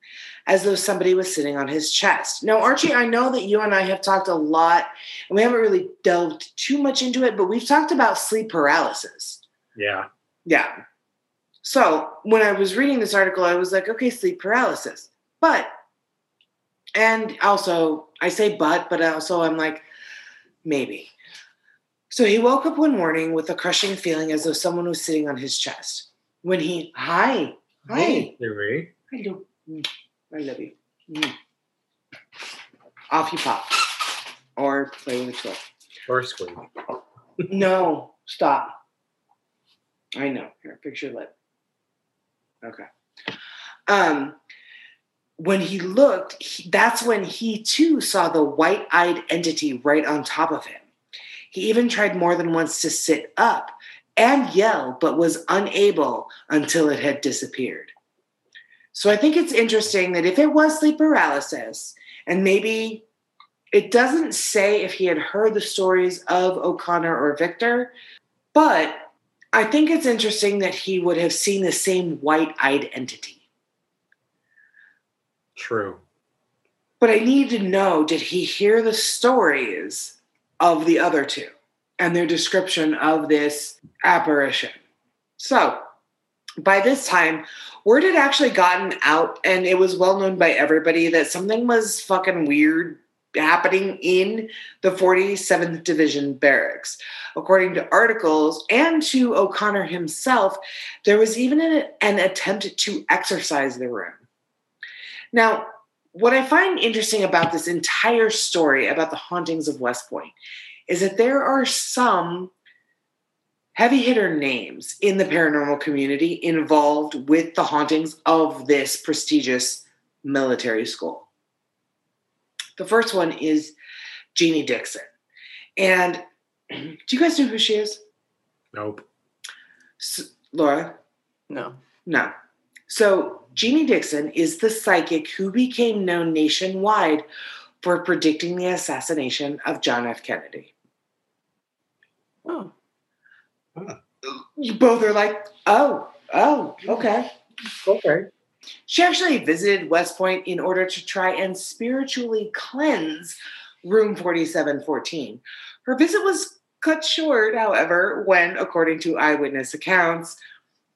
as though somebody was sitting on his chest. Now, Archie, I know that you and I have talked a lot, and we haven't really delved too much into it, but we've talked about sleep paralysis.
Yeah.
Yeah. So when I was reading this article, I was like, okay, sleep paralysis. But, and also, I say but, but also I'm like, maybe. So he woke up one morning with a crushing feeling as though someone was sitting on his chest. When he, hi, hi,
Louis.
hello, Mm, I love you. Mm. Off you pop. Or play with a toy.
Or squeak. (laughs)
No, stop. I know. Here, fix your lip. Okay. Um, when he looked, he, that's when he too saw the white-eyed entity right on top of him. He even tried more than once to sit up and yell, but was unable until it had disappeared. So I think it's interesting that if it was sleep paralysis, and maybe it doesn't say if he had heard the stories of O'Connor or Victor, but I think it's interesting that he would have seen the same white eyed entity.
True.
But I need to know did he hear the stories of the other two and their description of this apparition? So, by this time, word had actually gotten out, and it was well known by everybody that something was fucking weird happening in the 47th Division barracks. According to articles and to O'Connor himself, there was even an, attempt to exorcise the room. Now, what I find interesting about this entire story about the hauntings of West Point is that there are some heavy hitter names in the paranormal community involved with the hauntings of this prestigious military school. The first one is Jeannie Dixon. And (clears throat) do you guys know who she is?
Nope.
S- Laura?
No.
No. So, Jeannie Dixon is the psychic who became known nationwide for predicting the assassination of John F. Kennedy.
Oh.
You both are like, oh, oh, okay.
Okay.
She actually visited West Point in order to try and spiritually cleanse room 4714. Her visit was cut short, however, when, according to eyewitness accounts,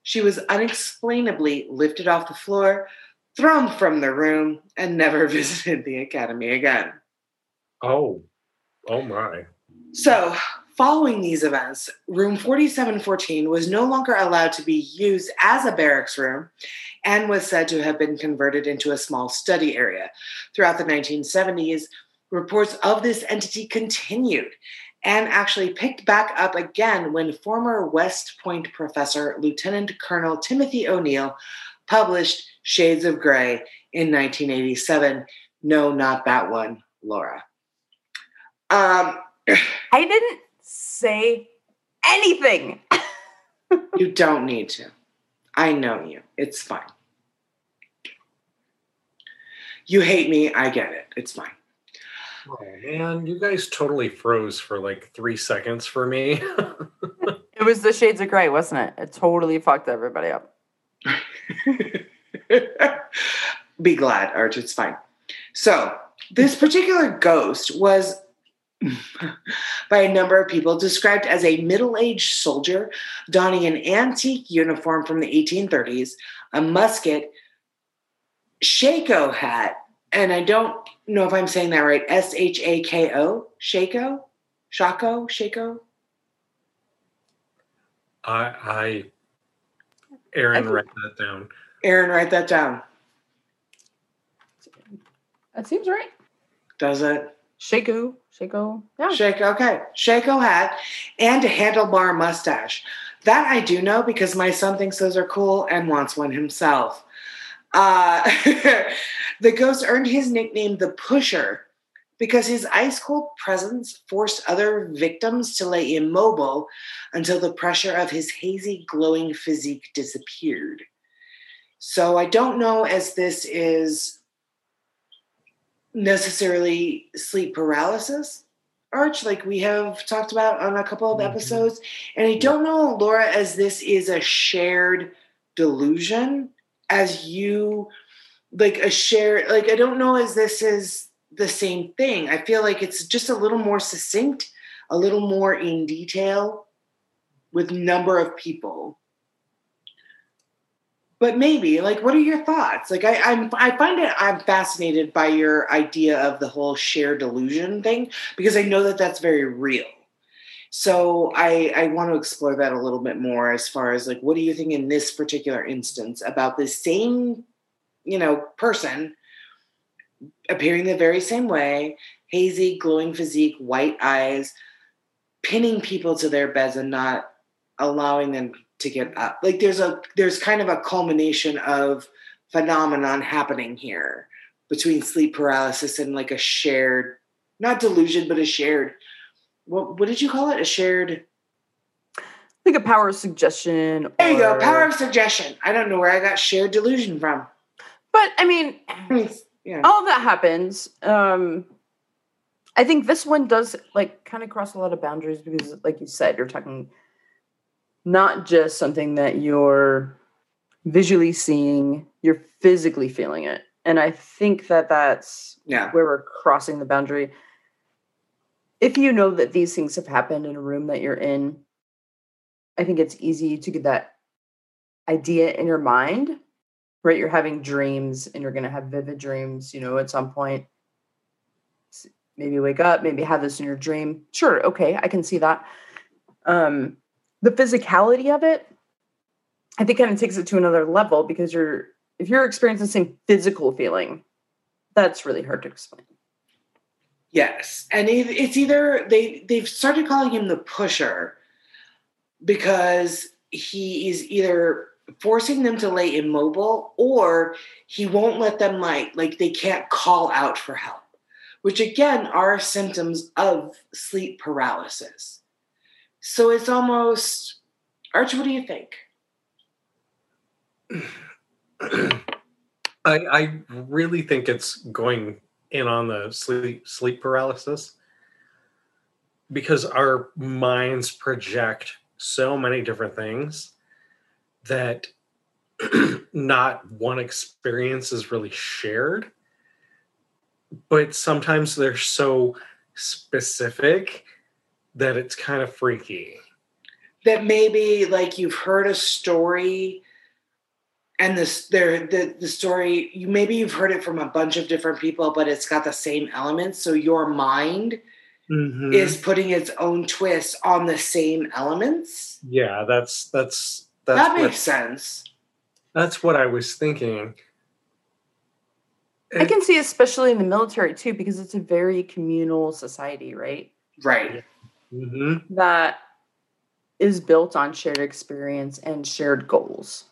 she was unexplainably lifted off the floor, thrown from the room, and never (laughs) visited the academy again.
Oh. Oh my.
So, following these events, room 4714 was no longer allowed to be used as a barracks room and was said to have been converted into a small study area. Throughout the 1970s, reports of this entity continued and actually picked back up again when former West Point professor Lieutenant Colonel Timothy O'Neill published Shades of Grey in 1987. No, not that one, Laura. Um, (clears throat)
I didn't say anything. (laughs)
you don't need to. I know you. It's fine. You hate me. I get it. It's fine.
Oh man, you guys totally froze for like three seconds for me. (laughs)
It was the Shades of Grey, wasn't it? It totally fucked everybody up. (laughs)
Be glad, Arch. It's fine. So, this particular ghost was, (laughs) by a number of people, described as a middle aged soldier donning an antique uniform from the 1830s, a musket, Shako hat, and I don't know if I'm saying that right S H A K O, Shako? Shako? Shako?
I, I, Aaron,
I
write that down.
Aaron, write that down.
That seems right.
Does it?
Shako, Shako, Yeah.
Shake, okay. Shako hat and a handlebar mustache. That I do know because my son thinks those are cool and wants one himself. Uh, (laughs) the ghost earned his nickname the Pusher because his ice cold presence forced other victims to lay immobile until the pressure of his hazy, glowing physique disappeared. So I don't know as this is necessarily sleep paralysis arch like we have talked about on a couple of
Mhm.
episodes and i don't know laura as this is a shared delusion as you like a shared like i don't know as this is the same thing. I feel like it's just a little more succinct a little more in detail with number of people. But maybe like what are your thoughts? Like I, I'm, I find it i'm fascinated by your idea of the whole shared delusion thing because i know that that's very real. So i i want to explore that a little bit more as far as like what do you think in this particular instance about the same you know person appearing the very same way hazy glowing physique white eyes pinning people to their beds and not allowing them to get up. Like there's a there's kind of a culmination of phenomenon happening here between sleep paralysis and like a shared not delusion but a shared what what did you call it? A shared
Like a power of suggestion.
there you go power of suggestion. I don't know where i got shared delusion from
But I mean,
yeah
all that happens. Um, I think this one does like kind of cross a lot of boundaries because, like you said, you're talking not just something that you're visually seeing, you're physically feeling it. And I think that that's
Yeah.
where we're crossing the boundary. If you know that these things have happened in a room that you're in, I think it's easy to get that idea in your mind, right? You're having dreams and you're going to have vivid dreams, you know, at some point. Maybe wake up, maybe have this in your dream. Sure, okay, I can see that. Um, the physicality of it, I think kind of takes it to another level because you're if you're experiencing the same physical feeling, that's really hard to explain.
Yes, and it- it's either they they've started calling him the pusher because he is either forcing them to lay immobile or he won't let them like like they can't call out for help, which again are symptoms of sleep paralysis. So it's almost Arch, what do you think?
I, I really think it's going in on the sleep sleep paralysis because our minds project so many different things that (clears throat) not one experience is really shared but sometimes they're so specific that it's kind of freaky
that maybe like you've heard a story and this there the, the story you maybe you've heard it from a bunch of different people but it's got the same elements so your mind
Mhm.
is putting its own twist on the same elements
yeah that's that's that's
that
what-
makes sense
That's what I was thinking.
I can see, especially in the military too, because it's a very communal society, right?
right
hmm
That is built on shared experience and shared goals.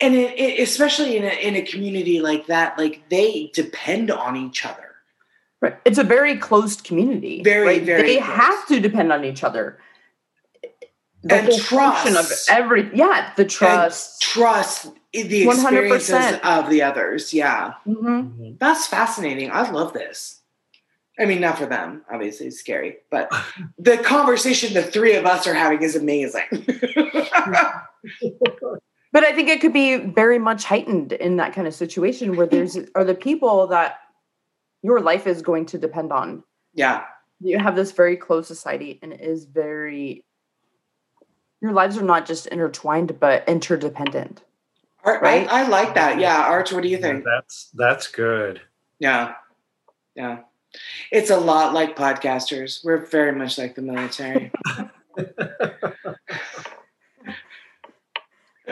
and it, it, especially in a, in a community like that like they depend on each other
Right. It's a very closed community.
Very,
right?
very
They
close.
have to depend on each other. The
And
whole function of every yeah, the trust.
trust the
100%.
experiences of the others yeah
Mhm.
That's fascinating. I love this. I mean, not for them, obviously, it's scary, but (laughs) the conversation the three of us are having is amazing. (laughs)
But I think it could be very much heightened in that kind of situation where there's are the people that your life is going to depend on.
yeah,
You have this very close society and it is very your lives are not just intertwined but interdependent.
Art,
Right?
I, I like that. Yeah, Arch, what do you think?
That's that's good.
Yeah, yeah. It's a lot like podcasters. We're very much like the military. (laughs)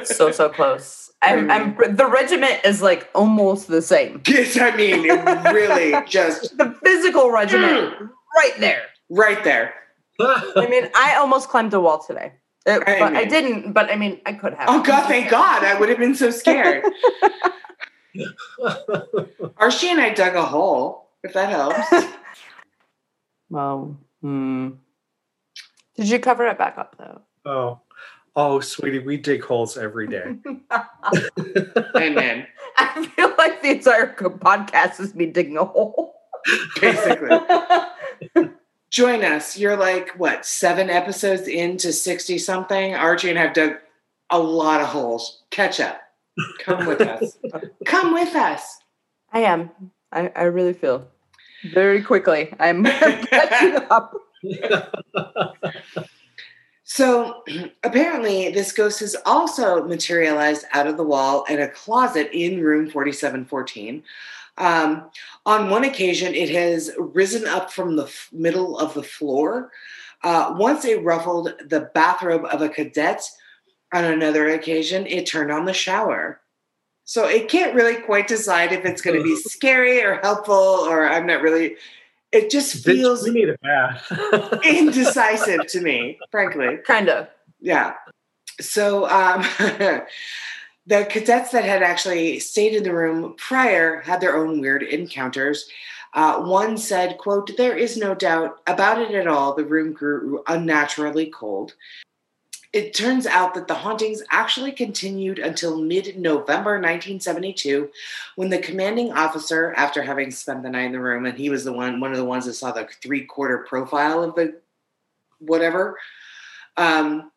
So so close. I'm, I'm the regiment is like almost the same. (laughs)
yes, I mean, it really just (laughs)
The physical regiment mm. right there.
right there.
I mean, I almost climbed a wall today. It-
I
but I didn't, but I mean, I could have.
Oh God, thank (laughs) God! I would have been so scared. (laughs) Archie and I dug a hole. If that helps. (laughs)
Well, hmm. Did you cover it back up though?
oh, oh, sweetie, we dig holes every day.
Amen.
I feel like the entire podcast is me digging a hole.
Basically. Join us. You're like what seven episodes into sixty something. Archie and I have dug a lot of holes. Catch up. Come with us. (laughs) Come with us.
I am. I, I really feel very quickly. I'm (laughs) catching up. (laughs)
So (clears throat) apparently, this ghost has also materialized out of the wall in a closet in room 4714. Um, on one occasion, it has risen up from the f- middle of the floor. Uh, once it ruffled the bathrobe of a cadet. On another occasion, it turned on the shower. So it can't really quite decide if it's going to be (laughs) scary or helpful, or I'm not really. It just
Bitch,
feels
we need a bath. (laughs)
indecisive to me, frankly.
Kind of.
Yeah. So um, (laughs) the cadets that had actually stayed in the room prior had their own weird encounters. Uh, one said, quote, there is no doubt about it at all. The room grew unnaturally cold. It turns out that the hauntings actually continued until mid November 1972, when the commanding officer, after having spent the night in the room, and he was the one, one of the ones that saw the three quarter profile of the whatever, um,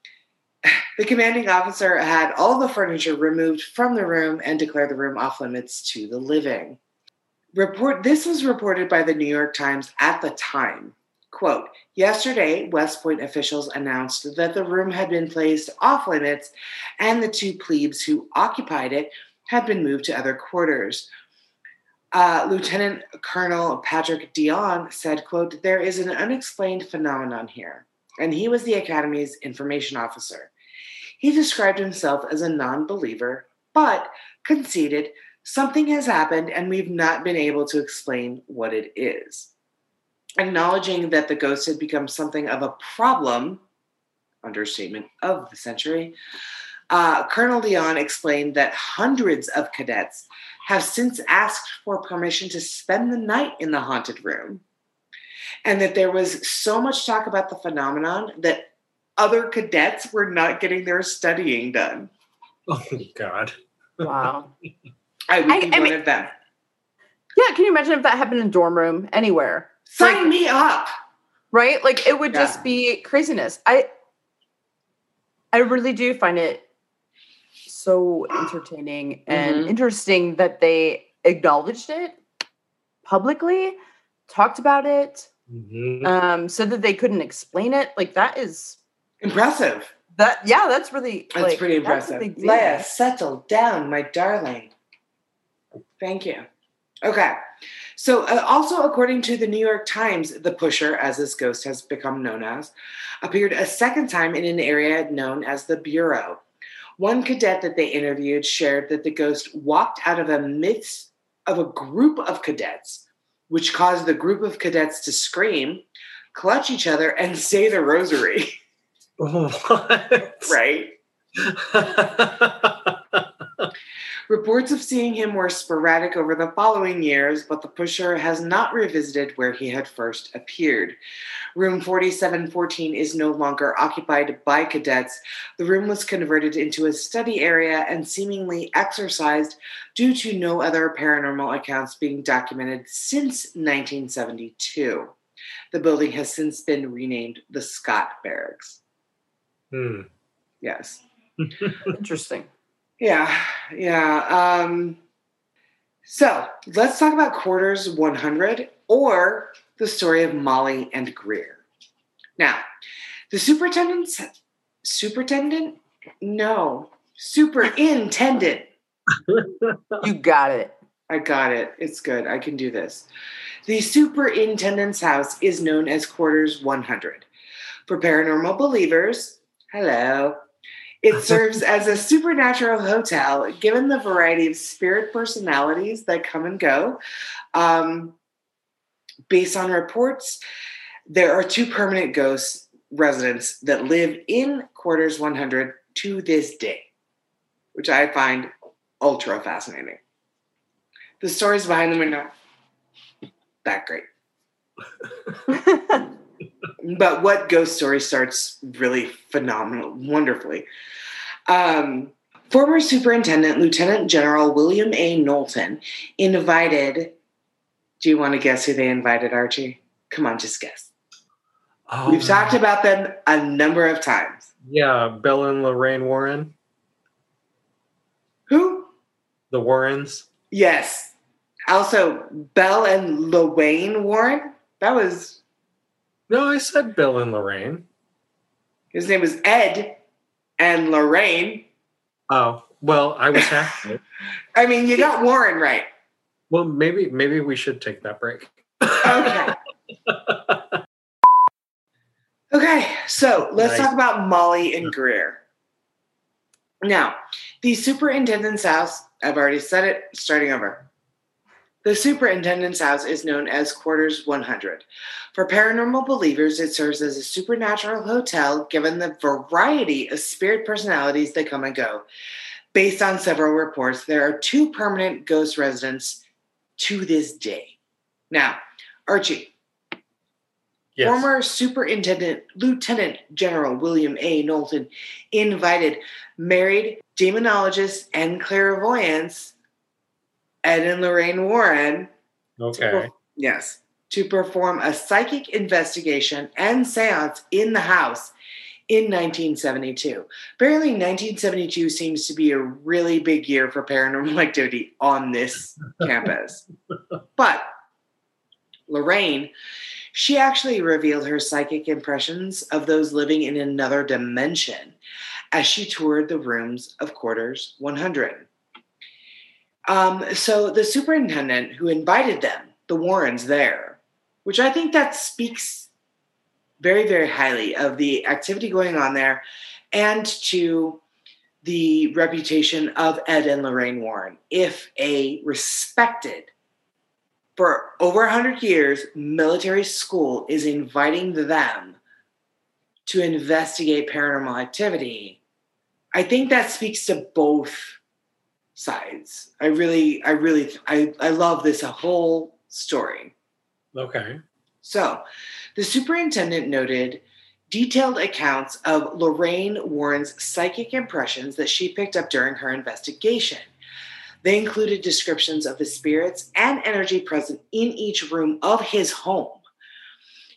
(sighs) The commanding officer had all the furniture removed from the room and declared the room off limits to the living. Report this was reported by the New York Times at the time. Quote, yesterday, West Point officials announced that the room had been placed off limits and the two plebes who occupied it had been moved to other quarters. Uh, Lieutenant Colonel Patrick Dion said, quote, there is an unexplained phenomenon here. And he was the Academy's information officer. He described himself as a non believer, but conceded something has happened and we've not been able to explain what it is. Acknowledging that the ghost had become something of a problem, understatement of the century, uh, Colonel Dion explained that hundreds of cadets have since asked for permission to spend the night in the haunted room. And that there was so much talk about the phenomenon that other cadets were not getting their studying done.
Oh, God.
Wow.
I would be
I
one
mean-
of them.
Yeah, can you imagine if that happened in a dorm room anywhere?
Sign
Like-
me up.
Right? Like it would
Yeah.
just be craziness. I I really do find it so entertaining and
Mhm.
interesting that they acknowledged it publicly, talked about it,
Mhm.
um, said that they couldn't explain it. Like that is
Impressive.
that yeah, that's really
That's
like,
pretty impressive.
big deal.
Leia, settle down, my darling. Thank you. Okay. So, uh, also according to the New York Times, the pusher, as this ghost has become known as, appeared a second time in an area known as the Bureau. One cadet that they interviewed shared that the ghost walked out of a midst of a group of cadets, which caused the group of cadets to scream, clutch each other, and (laughs) say the rosary.
What?
right? (laughs) Reports of seeing him were sporadic over the following years, but the pusher has not revisited where he had first appeared. Room 4714 is no longer occupied by cadets. The room was converted into a study area and seemingly exercised due to no other paranormal accounts being documented since 1972. The building has since been renamed the Scott Barracks.
Hmm.
Yes. (laughs)
Interesting.
Yeah, yeah. Um, so let's talk about quarters 100 or the story of Molly and Greer. Now, the superintendent's superintendent? No, superintendent. (laughs)
You got it.
I got it. It's good. I can do this. The superintendent's house is known as quarters 100. For paranormal believers, hello. It serves as a supernatural hotel, given the variety of spirit personalities that come and go. Um, based on reports, there are two permanent ghost residents that live in quarters 100 to this day, which I find ultra fascinating. The stories behind them are not that great. (laughs) but what ghost story starts really phenomenal, wonderfully. Um, former Superintendent Lieutenant General William A. Knowlton invited. Do you want to guess who they invited, Archie? Come on, just guess.
Oh,
We've talked about them a number of times.
Yeah, Bill and Lorraine Warren.
Who?
The Warrens.
Yes. Also, Belle and Lorraine Warren. That was
No, I said Bill and Lorraine.
his name was Ed and Lorraine.
Oh, well, I was happy. (laughs)
I mean, you got Warren right.
well, maybe maybe we should take that break.
Okay. (laughs) okay, so let's
Nice.
talk about Molly and Greer. Now, the superintendent's house, I've already said it, starting over. The superintendent's house is known as Quarters 100. For paranormal believers, it serves as a supernatural hotel given the variety of spirit personalities that come and go. Based on several reports, there are two permanent ghost residents to this day. Now, Archie,
Yes.
Former Superintendent Lieutenant General William A. Knowlton invited married demonologists and clairvoyants Ed and Lorraine Warren,
okay.
yes, to perform a psychic investigation and seance in the house in 1972. Apparently, 1972 seems to be a really big year for paranormal (laughs) activity on this (laughs) campus. But Lorraine, she actually revealed her psychic impressions of those living in another dimension as she toured the rooms of quarters 100. Um, so the superintendent who invited them, the Warrens, there, which I think that speaks very, very highly of the activity going on there and to the reputation of Ed and Lorraine Warren. If a respected, for over 100 years, military school is inviting them to investigate paranormal activity, I think that speaks to both sides. I really, I really, I, I love this whole story.
Okay.
So, the superintendent noted detailed accounts of Lorraine Warren's psychic impressions that she picked up during her investigation. They included descriptions of the spirits and energy present in each room of his home.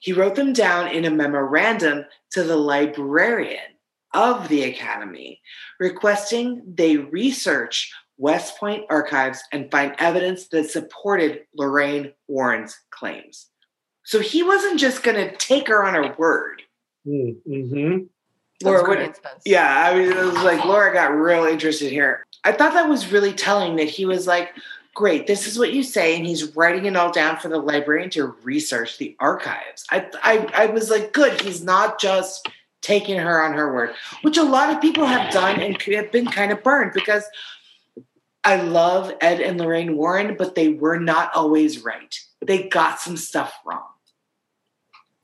He wrote them down in a memorandum to the librarian of the academy, requesting they research West Point archives and find evidence that supported Lorraine Warren's claims. So he wasn't just going to take her on her word.
Mm-hmm.
Laura,
That's
what- yeah, I mean, it was like Laura got real interested here. I thought that was really telling that he was like, great, this is what you say. And he's writing it all down for the librarian to research the archives. I, I, I was like, good, he's not just taking her on her word, which a lot of people have done and have been kind of burned because I love Ed and Lorraine Warren, but they were not always right. They got some stuff wrong.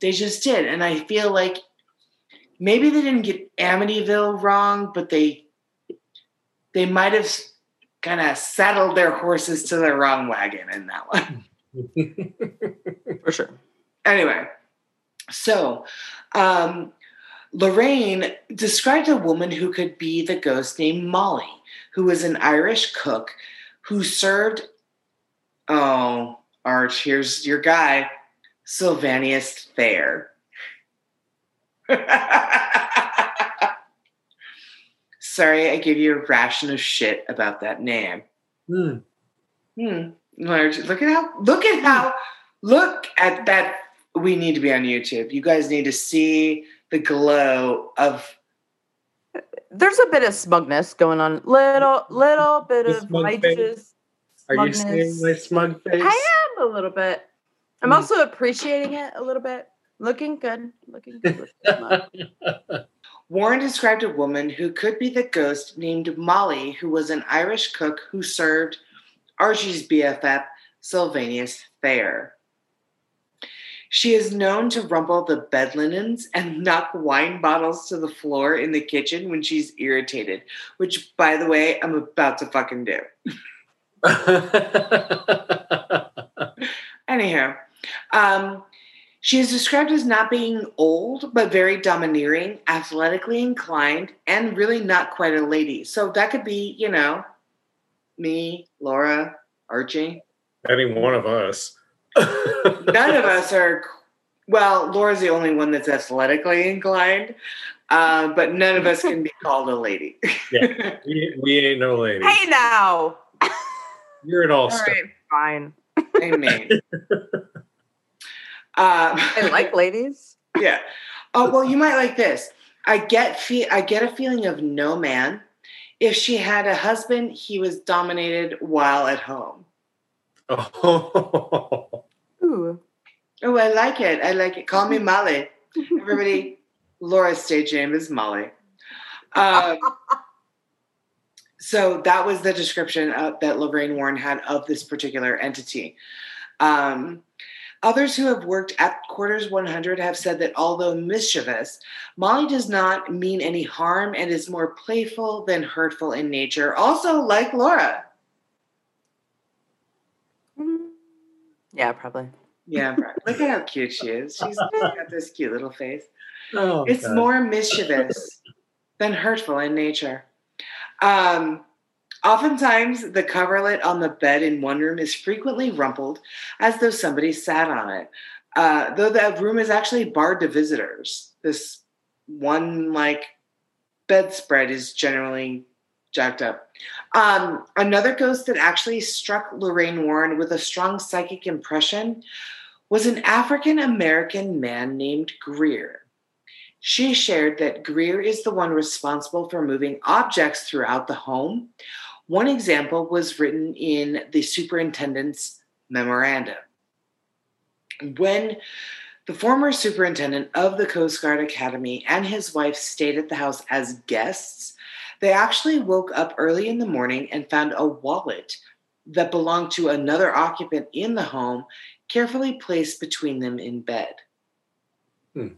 They just did. And I feel like maybe they didn't get Amityville wrong, but they they might have kind of saddled their horses to the wrong wagon in that one. (laughs)
For sure.
anyway, so um, Lorraine described a woman who could be the ghost named Molly, who was an Irish cook who served. Oh, Arch, here's your guy, Sylvanus Thayer. (laughs) Sorry, I gave you a ration of shit about that name.
Hmm.
Hmm. Large. Look at how. Look at how. Look at that. We need to be on YouTube. You guys need to see the glow of.
There's a bit of smugness going on. Little little bit
The
of righteous.
Are you seeing my smug face?
I am a little bit. I'm
Mm.
also appreciating it a little bit. Looking good. Looking good. the. (laughs)
Warren described a woman who could be the ghost named Molly, who was an Irish cook who served Archie's BFF, Sylvanus Thayer. She is known to rumple the bed linens and knock wine bottles to the floor in the kitchen when she's irritated, which, by the way, I'm about to fucking do. (laughs) Anyhow, um, she is described as not being old, but very domineering, athletically inclined, and really not quite a lady. So that could be, you know, me, Laura, Archie.
Any one of us.
None of us are, well, Laura's the only one that's athletically inclined, uh, but none of us can be called a lady.
We, we ain't no lady.
hey now.
You're an all
All
star.
right, fine.
Amen. Um, (laughs)
I like ladies.
yeah. Oh well, you might like this. I get fe- I get a feeling of no man. If she had a husband, he was dominated while at home.
Oh. (laughs)
Ooh.
Oh, I like it. I like it. Call me (laughs) Molly. Everybody, Laura's stage name is Molly. Um, (laughs) so that was the description uh, that Lorraine Warren had of this particular entity. Um, others who have worked at Quarters 100 have said that although mischievous, Molly does not mean any harm and is more playful than hurtful in nature. Also, like Laura.
Yeah, probably.
Yeah, (laughs) right. look at how cute she is. She's got (laughs) this cute little face.
Oh,
it's
God.
more mischievous than hurtful in nature. Um, oftentimes, the coverlet on the bed in one room is frequently rumpled as though somebody sat on it. Uh, though the room is actually barred to visitors, this one like bedspread is generally jacked up. Um, another ghost that actually struck Lorraine Warren with a strong psychic impression was an African American man named Greer. She shared that Greer is the one responsible for moving objects throughout the home. One example was written in the superintendent's memorandum. When the former superintendent of the Coast Guard Academy and his wife stayed at the house as guests, they actually woke up early in the morning and found a wallet that belonged to another occupant in the home carefully placed between them in bed.
Hmm.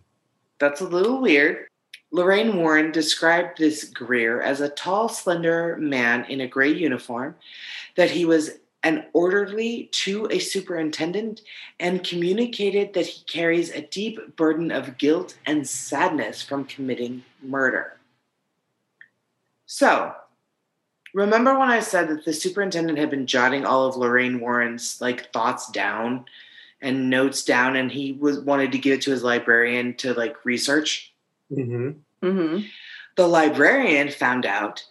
That's a little weird. Lorraine Warren described this Greer as a tall, slender man in a gray uniform, that he was an orderly to a superintendent, and communicated that he carries a deep burden of guilt and sadness from committing murder. So, remember when I said that the superintendent had been jotting all of Lorraine Warren's like thoughts down and notes down and he was wanted to give it to his librarian to like research?
Mm-hmm.
Mm-hmm.
The librarian found out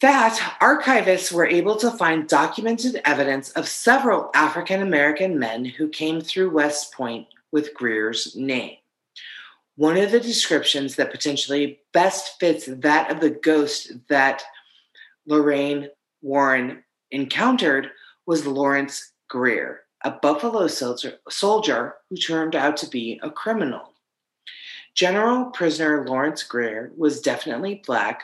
that archivists were able to find documented evidence of several African American men who came through West Point with Greer's name. One of the descriptions that potentially best fits that of the ghost that Lorraine Warren encountered was Lawrence Greer, a Buffalo soldier, soldier who turned out to be a criminal. General prisoner Lawrence Greer was definitely black,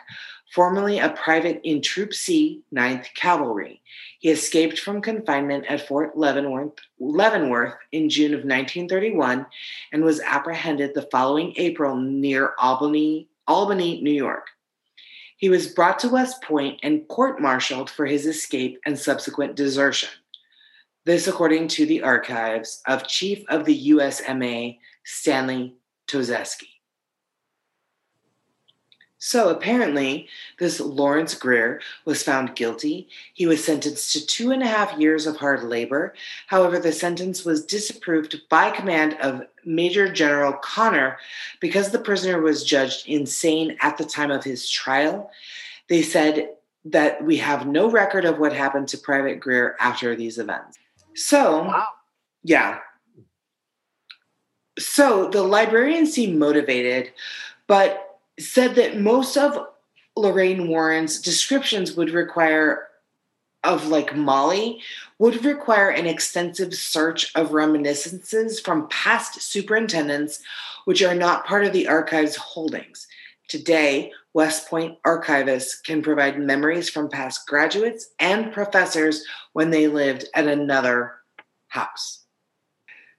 formerly a private in Troop C, 9th Cavalry. He escaped from confinement at Fort Leavenworth, Leavenworth in June of 1931 and was apprehended the following April near Albany, Albany, New York. He was brought to West Point and court martialed for his escape and subsequent desertion. This, according to the archives of Chief of the USMA Stanley Tozeski. So apparently, this Lawrence Greer was found guilty. He was sentenced to two and a half years of hard labor. However, the sentence was disapproved by command of Major General Connor because the prisoner was judged insane at the time of his trial. They said that we have no record of what happened to Private Greer after these events. So,
Wow.
yeah. So the librarian seemed motivated, but said that most of Lorraine Warren's descriptions would require of like Molly would require an extensive search of reminiscences from past superintendents which are not part of the archive's holdings. Today, West Point archivists can provide memories from past graduates and professors when they lived at another house.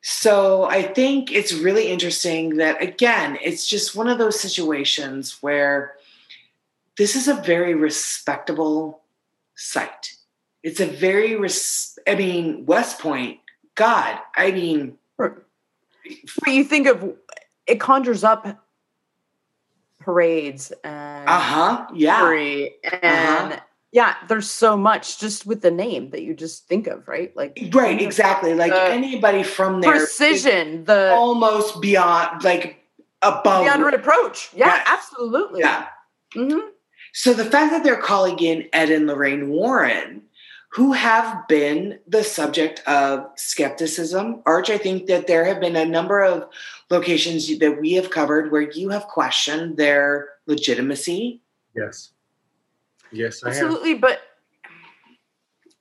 So I think it's really interesting that, again, it's just one of those situations where this is a very respectable site. It's a very, res- I mean, West Point, God, I mean,
But you think of it conjures up parades and
uh huh, yeah,
and
Uh-huh.
Yeah, there's so much just with the name that you just think of, right? Like
right, exactly. Like
The
anybody from there, is
precision, the
almost beyond, like above,
beyond reproach. Yeah,
Yes.
absolutely.
yeah.
hmm
So the fact that they're calling in Ed and Lorraine Warren, who have been the subject of skepticism, Arch, I think that there have been a number of locations that we have covered where you have questioned their legitimacy.
Yes. Yes, I have.
Absolutely, but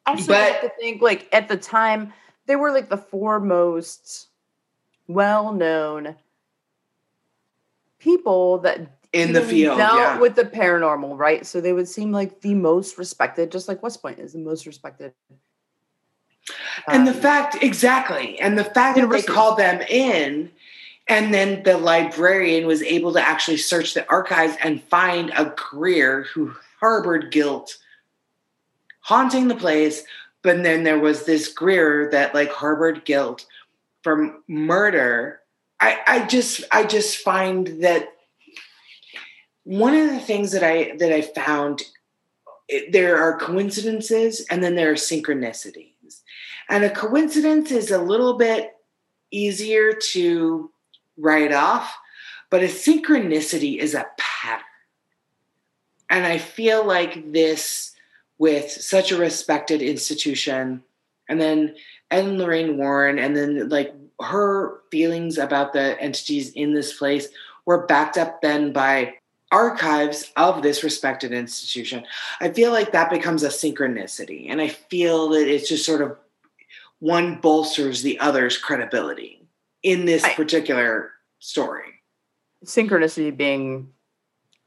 also you have to think like at the time they were like the foremost well-known people that
In the field,
dealt
yeah.
with the paranormal, right? So they would seem like the most respected, just like West Point is the most respected.
And the
um,
fact, exactly. And the fact that they called them in, and then the librarian was able to actually search the archives and find a Greer who harbored guilt, haunting the place. But then there was this Greer that like harbored guilt from murder. I, I just I just find that one of the things that I that I found it- there are coincidences and then there are synchronicities. And a coincidence is a little bit easier to write off, but a synchronicity is a pattern. And I feel like this, with such a respected institution, and then and Lorraine Warren, and then like her feelings about the entities in this place were backed up then by archives of this respected institution. I feel like that becomes a synchronicity. And I feel that it's just sort of one bolsters the other's credibility in this
I-
particular story.
Synchronicity being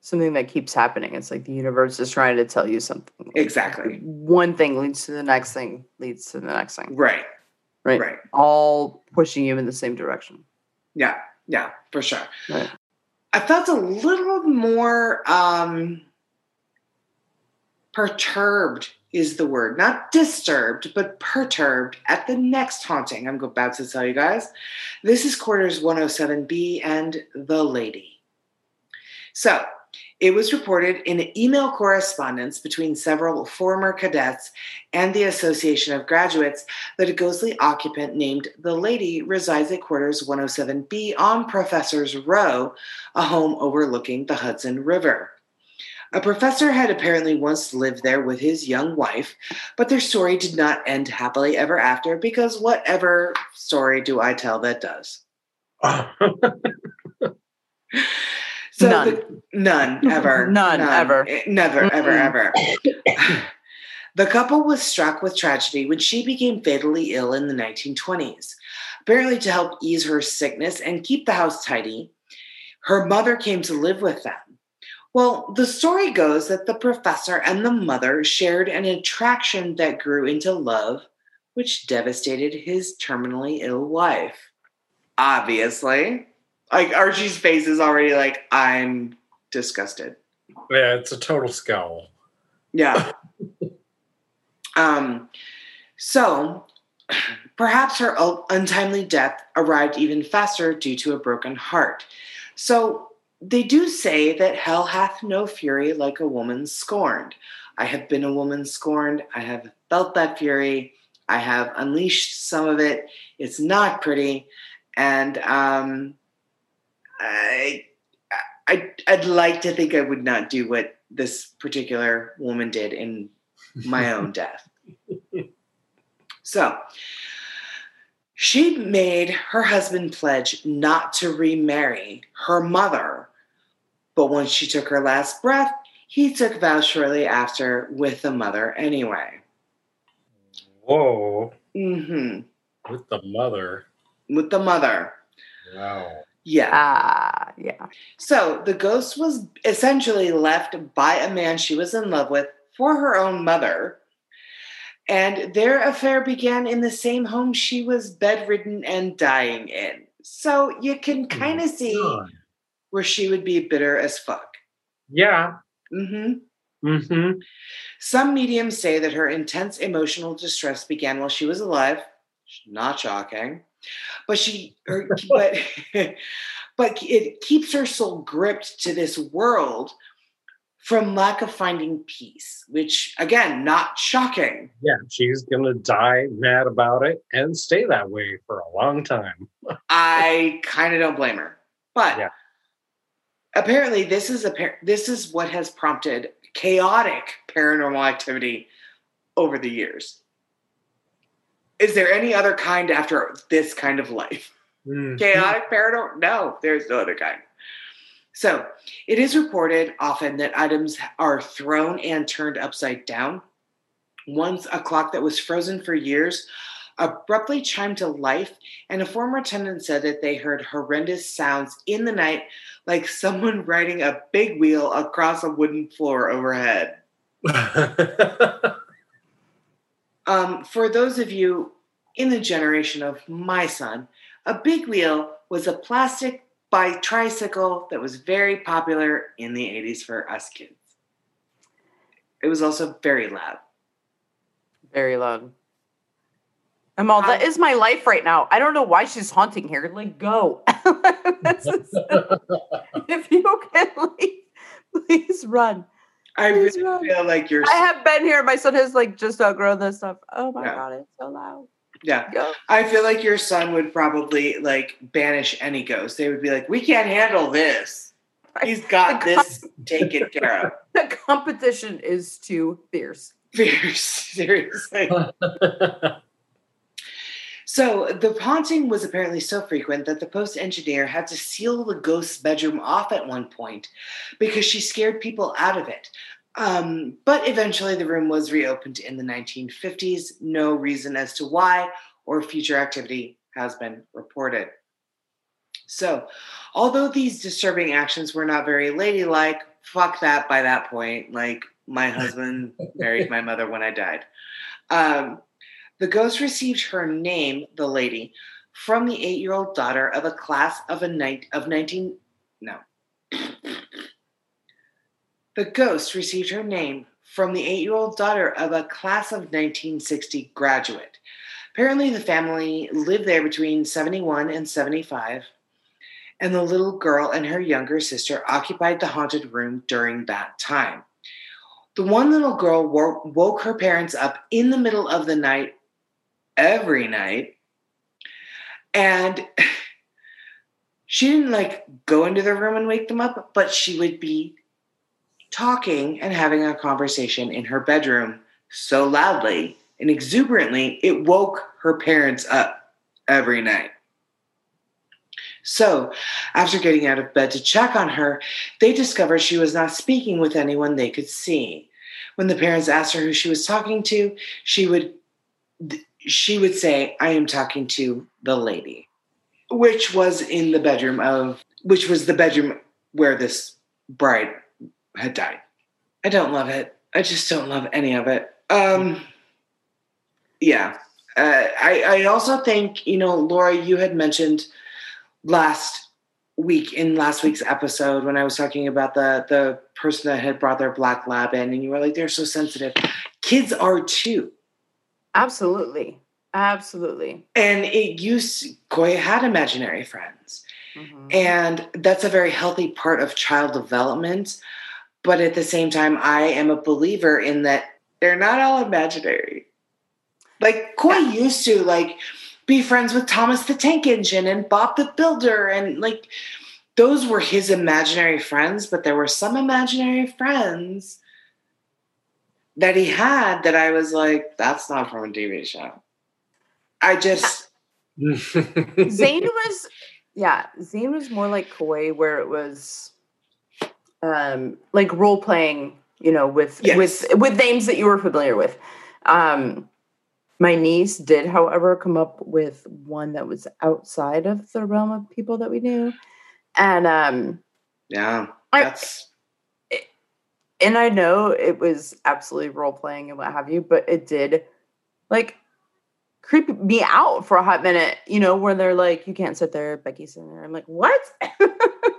something that keeps happening. It's like the universe is trying to tell you something.
Exactly.
One thing leads to the next thing, leads to the next thing.
Right.
Right.
Right.
All pushing you in the same direction.
Yeah. Yeah, for sure.
Right.
I felt a little more um perturbed is the word, not disturbed, but perturbed at the next haunting I'm about to tell you guys. This is quarters 107B and The Lady. So, it was reported in email correspondence between several former cadets and the Association of Graduates that a ghostly occupant named The Lady resides at quarters 107B on Professor's Row, a home overlooking the Hudson River. A professor had apparently once lived there with his young wife, but their story did not end happily ever after because whatever story do I tell that does? (laughs) So
None.
the- none (laughs) ever.
None, ever.
Eh, Never, ever, ever. (sighs) the couple was struck with tragedy when she became fatally ill in the 1920s. Apparently, to help ease her sickness and keep the house tidy, her mother came to live with them. Well, the story goes that the professor and the mother shared an attraction that grew into love, which devastated his terminally ill wife. Obviously. Like Archie's face is already like, I'm disgusted.
yeah, it's a total scowl.
Yeah. (laughs) um, so perhaps her untimely death arrived even faster due to a broken heart. So they do say that hell hath no fury like a woman scorned. I have been a woman scorned. I have felt that fury. I have unleashed some of it. It's not pretty. And um, I, I, I'd like to think I would not do what this particular woman did in my own (laughs) death. So she made her husband pledge not to remarry her mother. But when she took her last breath, he took vows shortly after with the mother anyway.
Whoa,
hmm
with the mother.
With the mother.
Wow.
Yeah.
Ah, yeah.
So the ghost was essentially left by a man she was in love with for her own mother. And their affair began in the same home she was bedridden and dying in. So you can kind of see where she would be bitter as fuck.
Yeah.
Mm hmm
Mm-hmm.
Some mediums say that her intense emotional distress began while she was alive. Not shocking, but she, her, but, (laughs) but it keeps her soul gripped to this world from lack of finding peace. Which again, not shocking.
Yeah, she's gonna die mad about it and stay that way for a long time. (laughs)
I kind of don't blame her, but
Yeah.
apparently, this is a this is what has prompted chaotic paranormal activity over the years. Is there any other kind after this kind of life?
Mhm.
Chaotic paranormal? No, there's no other kind. So it is reported often that items are thrown and turned upside down. Once a clock that was frozen for years abruptly chimed to life, and a former tenant said that they heard horrendous sounds in the night, like someone (laughs) riding a big wheel across a wooden floor overhead. (laughs) Um, for those of you in the generation of my son, a big wheel was a plastic bike tricycle that was very popular in the 80s for us kids. It was also very loud.
Very loud. Amal, that
Um,
is my life right now. I don't know why she's haunting here. Like, go. (laughs) Is- (laughs) if you can leave, please run.
I
Please
really
run.
feel like you're.
I have been here. My son has like just outgrown this stuff. Oh my
Yeah.
god, it's so loud.
Yeah.
Yeah.
I feel like your son would probably like banish any ghost. They would be like, we can't handle this. He's got
The
this taken care of. (laughs)
The competition is too fierce.
Fierce, (laughs) seriously. So the haunting was apparently so frequent that the post engineer had to seal the ghost's bedroom off at one point because she scared people out of it. Um, but eventually the room was reopened in the 1950s. No reason as to why or future activity has been reported. So, although these disturbing actions were not very ladylike, fuck that by that point. Like, my husband (laughs) married my mother when I died. Um, the ghost received her name, the lady, from the eight-year-old daughter of a class of a night of 19 no. The ghost received her name from the eight-year-old daughter of a class of 1960 graduate. Apparently, the family lived there between 71 and 75, and the little girl and her younger sister occupied the haunted room during that time. The one little girl woke her parents up in the middle of the night every night. And (laughs) she didn't like go into the room and wake them up, but she would be talking and having a conversation in her bedroom so loudly and exuberantly, it woke her parents up every night. So, after getting out of bed to check on her, they discovered she was not speaking with anyone they could see. When the parents asked her who she was talking to, she would she would say, "I am talking to the lady," which was in the bedroom of which was the bedroom where this bride had died. I don't love it. I just don't love any of it. Um, yeah. Uh, I, I also think, you know, Laura, you had mentioned last week in last week's episode when I was talking about the the person that had brought their black lab in, and you were like, they're so sensitive. Kids are too.
Absolutely. Absolutely.
And it used Koya had imaginary friends.
Mhm.
And that's a very healthy part of child development. But at the same time, I am a believer in that they're not all imaginary. Like Koi used to like be friends with Thomas the Tank Engine and Bob the Builder and like those were his imaginary friends, but there were some imaginary friends that he had that I was like, that's not from a TV show. I just (laughs)
Zane was, yeah, Zane was more like Koi, where it was, um, like role playing, you know, with
Yes.
with with names that you were familiar with. Um, my niece did, however, come up with one that was outside of the realm of people that we knew, and um,
yeah,
I-
that's
and I know it was absolutely role playing and what have you, but it did like creep me out for a hot minute, you know, where they're like, you can't sit there, Becky's in there. I'm like, what? (laughs)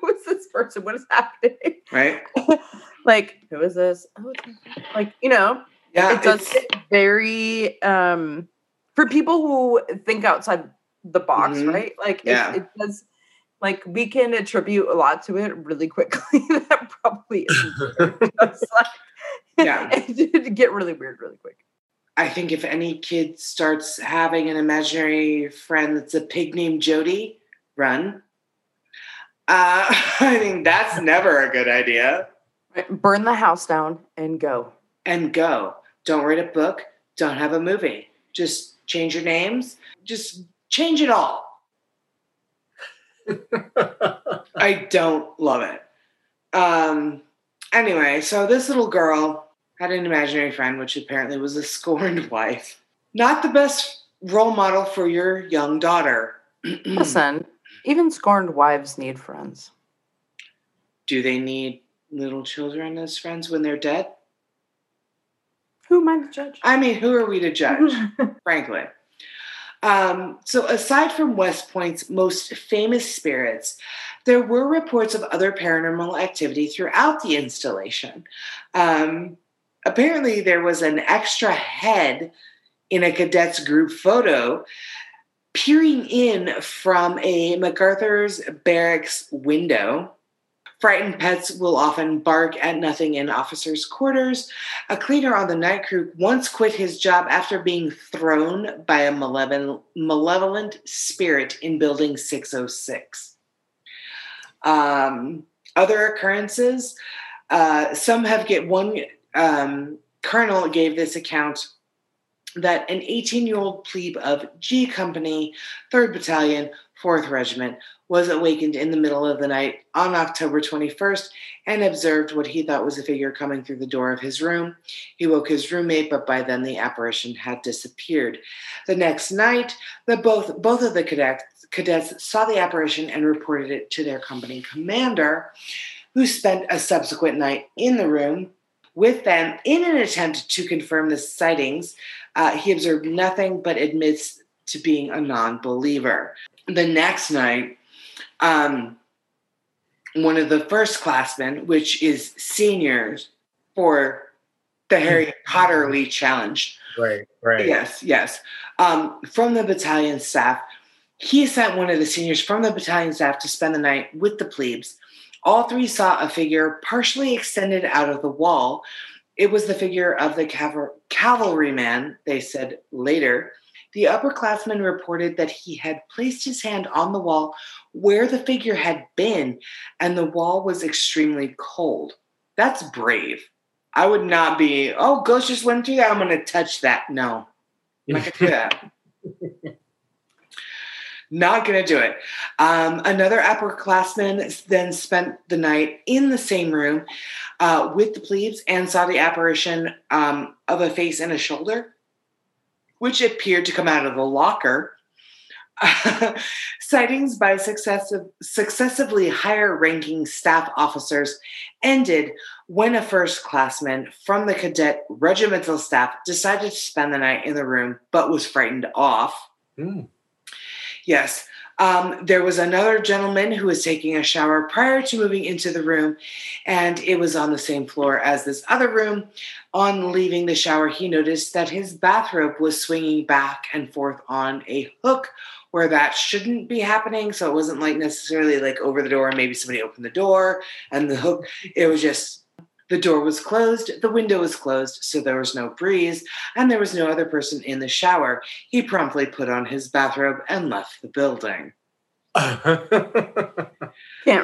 Who's this person? What is happening?
right. (laughs)
like, who is this? Oh, it's my friend. like, you know,
Yeah,
it does
it's-
very um for people who think outside the box,
Mhm.
right? Like
Yeah.
it, it does like we can attribute a lot to it really quickly. (laughs) that probably isn't (laughs) like,
Yeah.
it get really weird really quick.
I think if any kid starts having an imaginary friend that's a pig named Jody, run. Uh, (laughs) I mean, that's never a good idea.
Burn the house down and go.
And go. Don't write a book. Don't have a movie. Just change your names. Just change it all. (laughs) I don't love it. Um, anyway, so this little girl had an imaginary friend, which apparently was a scorned (laughs) wife. Not the best role model for your young daughter. (clears throat)
Listen, even scorned wives need friends.
Do they need little children as friends when they're dead?
Who am I to judge?
I mean, who are we to judge, (laughs) frankly? Um, so, aside from West Point's most famous spirits, there were reports of other paranormal activity throughout the installation. Um, apparently, there was an extra head in a cadet's group photo peering in from a MacArthur's barracks window. Frightened pets will often bark at nothing in officers' quarters. A cleaner on the night crew once quit his job after being thrown by a malevolent, spirit in building 606. Um, other occurrences, uh, some have get one um, colonel gave this account that an 18 year old plebe of G Company, 3rd Battalion, 4th Regiment, was awakened in the middle of the night on October 21st and observed what he thought was a figure coming through the door of his room. He woke his roommate, but by then the apparition had disappeared. The next night, the both both of the cadets, cadets saw the apparition and reported it to their company commander, who spent a subsequent night in the room with them in an attempt to confirm the sightings. Uh, he observed nothing but admits to being a non believer. The next night, um, one of the first classmen, which is seniors for the Harry Potterly Challenge.
Right, right.
Yes, yes. Um, from the battalion staff, he sent one of the seniors from the battalion staff to spend the night with the plebes. All three saw a figure partially extended out of the wall. It was the figure of the cav- cavalryman, they said later. The upperclassman reported that he had placed his hand on the wall where the figure had been, and the wall was extremely cold. That's brave. I would not be, oh, ghost just went through that. I'm going to touch that. No, I'm not going to do that. Not going to do it. Um, another upperclassman then spent the night in the same room uh, with the plebes and saw the apparition um, of a face and a shoulder, which appeared to come out of the locker. (laughs) sightings by successive, successively higher ranking staff officers ended when a first classman from the cadet regimental staff decided to spend the night in the room but was frightened off.
Mm.
Yes. Um, there was another gentleman who was taking a shower prior to moving into the room, and it was on the same floor as this other room. On leaving the shower, he noticed that his bathrobe was swinging back and forth on a hook where that shouldn't be happening. So it wasn't like necessarily like over the door, maybe somebody opened the door and the hook, it was just the door was closed, the window was closed, so there was no breeze, and there was no other person in the shower. He promptly put on his bathrobe and left the building. (laughs)
Can't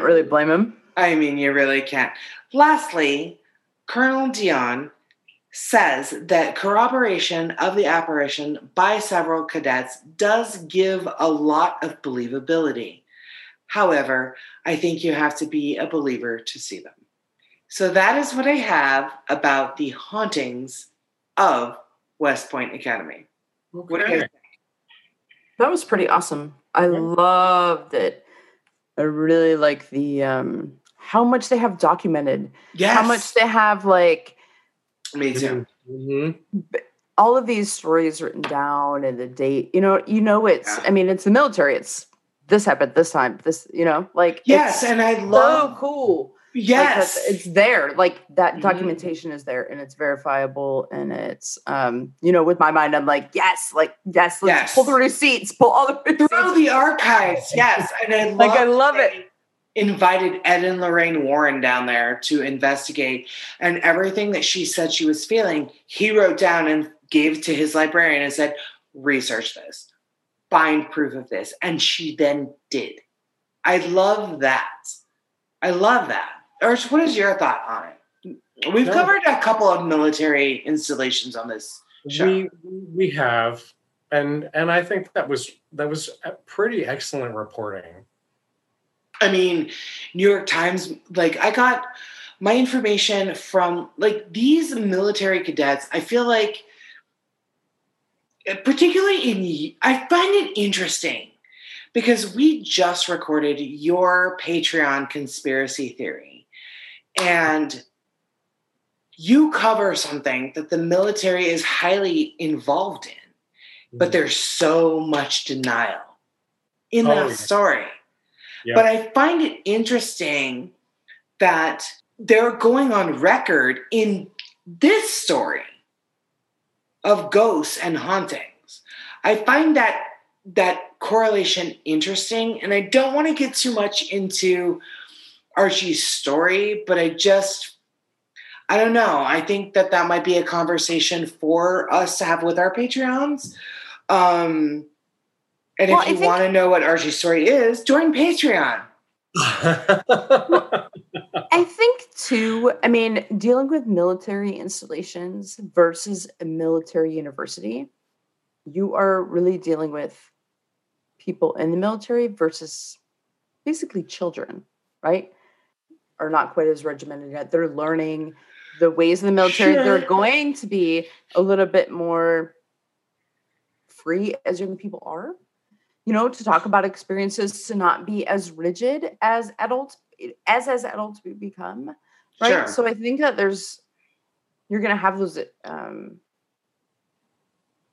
really blame him.
I mean, you really can't. Lastly, Colonel Dion says that corroboration of the apparition by several cadets does give a lot of believability. However, I think you have to be a believer to see them. So that is what I have about the hauntings of West Point Academy. What do you guys
Okay.
think?
That was pretty awesome. I loved it. I really like the um how much they have documented.
Yes.
How much they have like
Me too.
Mhm.
all of these stories written down and the date. You know, you know it's
Yeah.
I mean it's the military. It's this happened this time. This, you know, like
Yes,
it's
and I
so
love
cool.
Yes.
it's there. Like that
Mhm.
documentation is there and it's verifiable and it's um, you know, with my mind, I'm like, yes, like yes, let's
Yes.
pull the receipts, pull all the (laughs) receipts.
through the archives. Yes, and I
Like, I love it.
Invited Ed and Lorraine Warren down there to investigate, and everything that she said she was feeling, he wrote down and gave to his librarian and said, "Research this, find proof of this," and she then did. I love that. I love that. Ursh, what is your thought on it? We've
No.
covered a couple of military installations on this show.
We we have, and and I think that was that was pretty excellent reporting.
I mean, New York Times, like I got my information from like these military cadets. I feel like, particularly in, I find it interesting because we just recorded your Patreon conspiracy theory and you cover something that the military is highly involved in, but mm-hmm. there's so much denial in
Oh,
that
yeah.
story.
Yeah.
But I find it interesting that they're going on record in this story of ghosts and hauntings. I find that that correlation interesting, and I don't want to get too much into Archie's story, but I just I don't know. I think that that might be a conversation for us to have with our Patreons. Um, and
Well,
if you
think-
want to know what Archie's story is, join Patreon. (laughs)
I think too, I mean, dealing with military installations versus a military university, you are really dealing with people in the military versus basically children, right? Are not quite as regimented yet. They're learning the ways of the military. They're going to be a little bit more free as young people are you know to talk about experiences to not be as rigid as adults as as adults we become right
Sure.
so i think that there's you're gonna have those um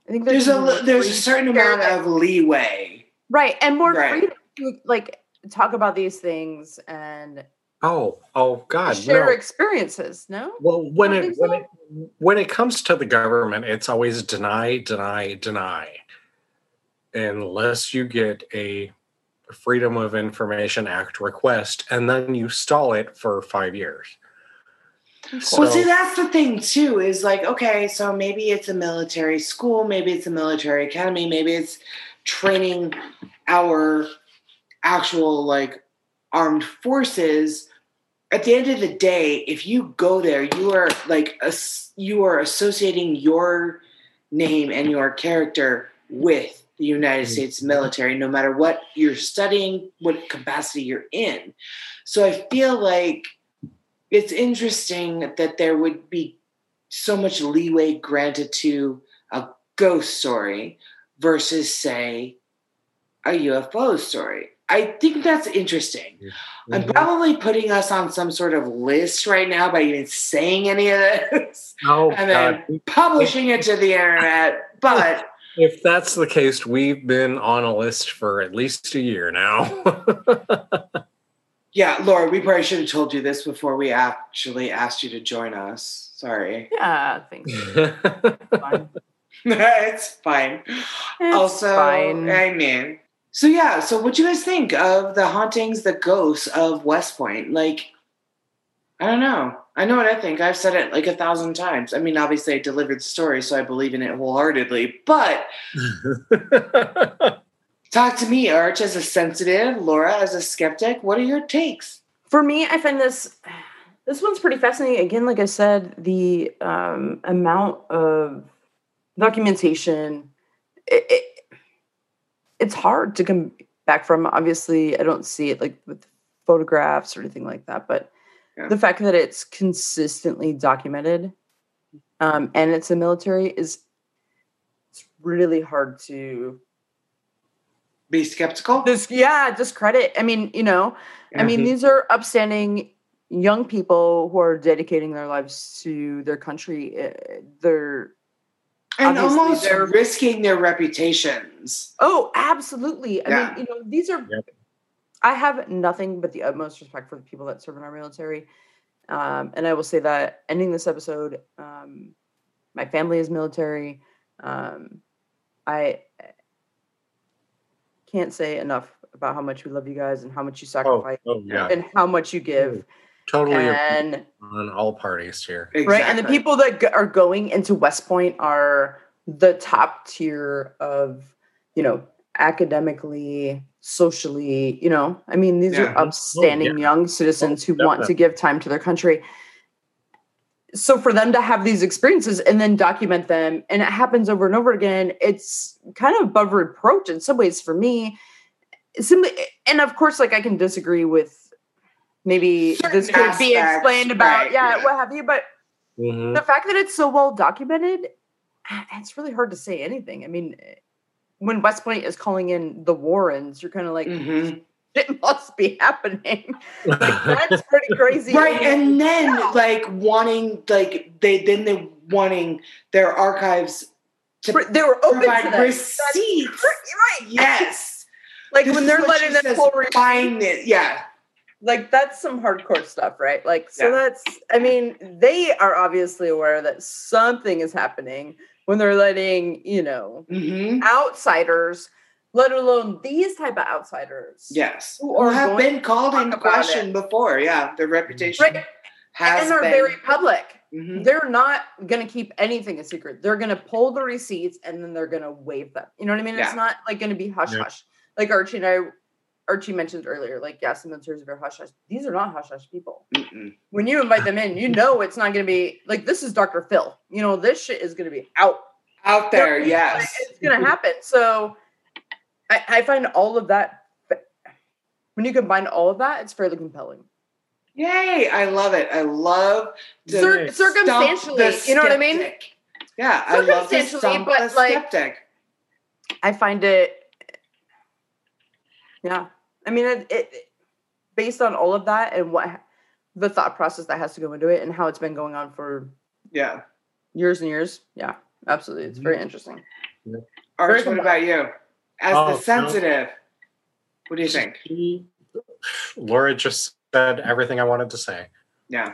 i think
There's a
be
li- there's a certain amount of leeway.
right and more
Right.
freedom to like talk about these things and
oh, oh God,
share
no.
experiences no
Well, when it when
so?
it when it comes to the government, it's always deny, deny, deny, unless you get a Freedom of Information Act request, and then you stall it for five years.
well,
So-
see, that's the thing too. Is like, okay, so maybe it's a military school, maybe it's a military academy, maybe it's training our actual like armed forces. At the end of the day, if you go there, you are like as- you are associating your name and your character with the United
Mhm.
States military, no matter what you're studying, what capacity you're in. So I feel like it's interesting that there would be so much leeway granted to a ghost story versus, say, a UFO story. I think that's interesting. I'm
Mhm.
probably putting us on some sort of list right now by even saying any of this (laughs)
Oh
and
God!
then publishing it to the internet. But (laughs)
If that's the case, we've been on a list for at least a year now. (laughs)
yeah, Laura, we probably should have told you this before we actually asked you to join us. Sorry.
yeah thanks fine.
it's fine.
It's
also,
fine.
I mean, so yeah. So, what do you guys think of the hauntings, the ghosts of West Point? Like, I don't know. I know what I think. I've said it like a thousand times. I mean, obviously, I delivered the story, so I believe in it wholeheartedly. But (laughs) talk to me, Arch, as a sensitive, Laura as a skeptic. What are your takes?
for me i find this this one's pretty fascinating again like i said the um, amount of documentation it, it, it's hard to come back from obviously i don't see it like with photographs or anything like that but
Yeah.
the fact that it's consistently documented um, and it's a military is it's really hard to
Be skeptical.
this yeah discredit i mean you know I mean,
Mhm.
these are upstanding young people who are dedicating their lives to their country. Uh, They're
and
obviously
almost
they're-
risking their reputations.
oh, absolutely. I
Yeah.
mean, you know, these are.
Yep.
I have nothing but the utmost respect for the people that serve in our military, um, and I will say that ending this episode, um, my family is military. Um, I can't say enough about how much we love you guys and how much you
oh,
sacrifice
oh, yeah,
and how much you give.
Totally
And
on all parties here.
right and the people that g- are going into west point are the top tier of you know academically socially you know i mean these
Yeah.
are upstanding
Oh, yeah.
young oh, citizens who want to give time to their country so for them to have these experiences and then document them and it happens over and over again it's kind of above reproach in some ways for me simply and of course like i can disagree with maybe
Certain
this could be explained about
right,
yeah,
yeah.
what have you but
Mhm.
the fact that it's so well documented it's really hard to say anything i mean when west point is calling in the warrens you're kind of like
Mhm. (laughs)
it must be happening like, (laughs) that's pretty crazy
right and then
Yeah.
like wanting like they then they wanting their archives to
Pr- they were open
provide
that.
receipts
That's right
yes
like
This
when
is
they're letting
she
them
says,
pull re-
find it yeah
like that's some hardcore stuff right like so
Yeah.
that's i mean they are obviously aware that something is happening when they're letting you know
hmm
outsiders let alone these type of outsiders.
Yes.
Who
Who
are
have been called
talk
in
about
question before. Yeah. Their reputation
Right.
has
and are
been.
very public.
Mhm.
They're not going to keep anything a secret. They're going to pull the receipts and then they're going to waive them. You know what I mean?
Yeah.
It's not like going to be hush
Yeah.
hush. Like Archie and I, Archie mentioned earlier, like, yeah, some answers are very hush hush. These are not hush hush people.
Mm-mm.
When you invite them in, you know it's not going to be like, this is Dr. Phil. You know, this shit is going to be out.
Out there,
Like,
yes.
it's going to happen. So I, I find all of that, when you combine all of that, it's fairly compelling.
Yay! I love it. I love the
Cir- circumstantially,
the
you know what I mean?
Yeah, I love the stump
but,
the
like-
skeptic.
I find it, yeah. I mean, it, it based on all of that and what the thought process that has to go into it and how it's been going on for
Yeah.
years and years. Yeah, absolutely. It's very mm-hmm. interesting.
Arch,
Very
what about you? As
Oh,
the
no.
sensitive, what do you think?
Laura just said everything I wanted to say.
Yeah,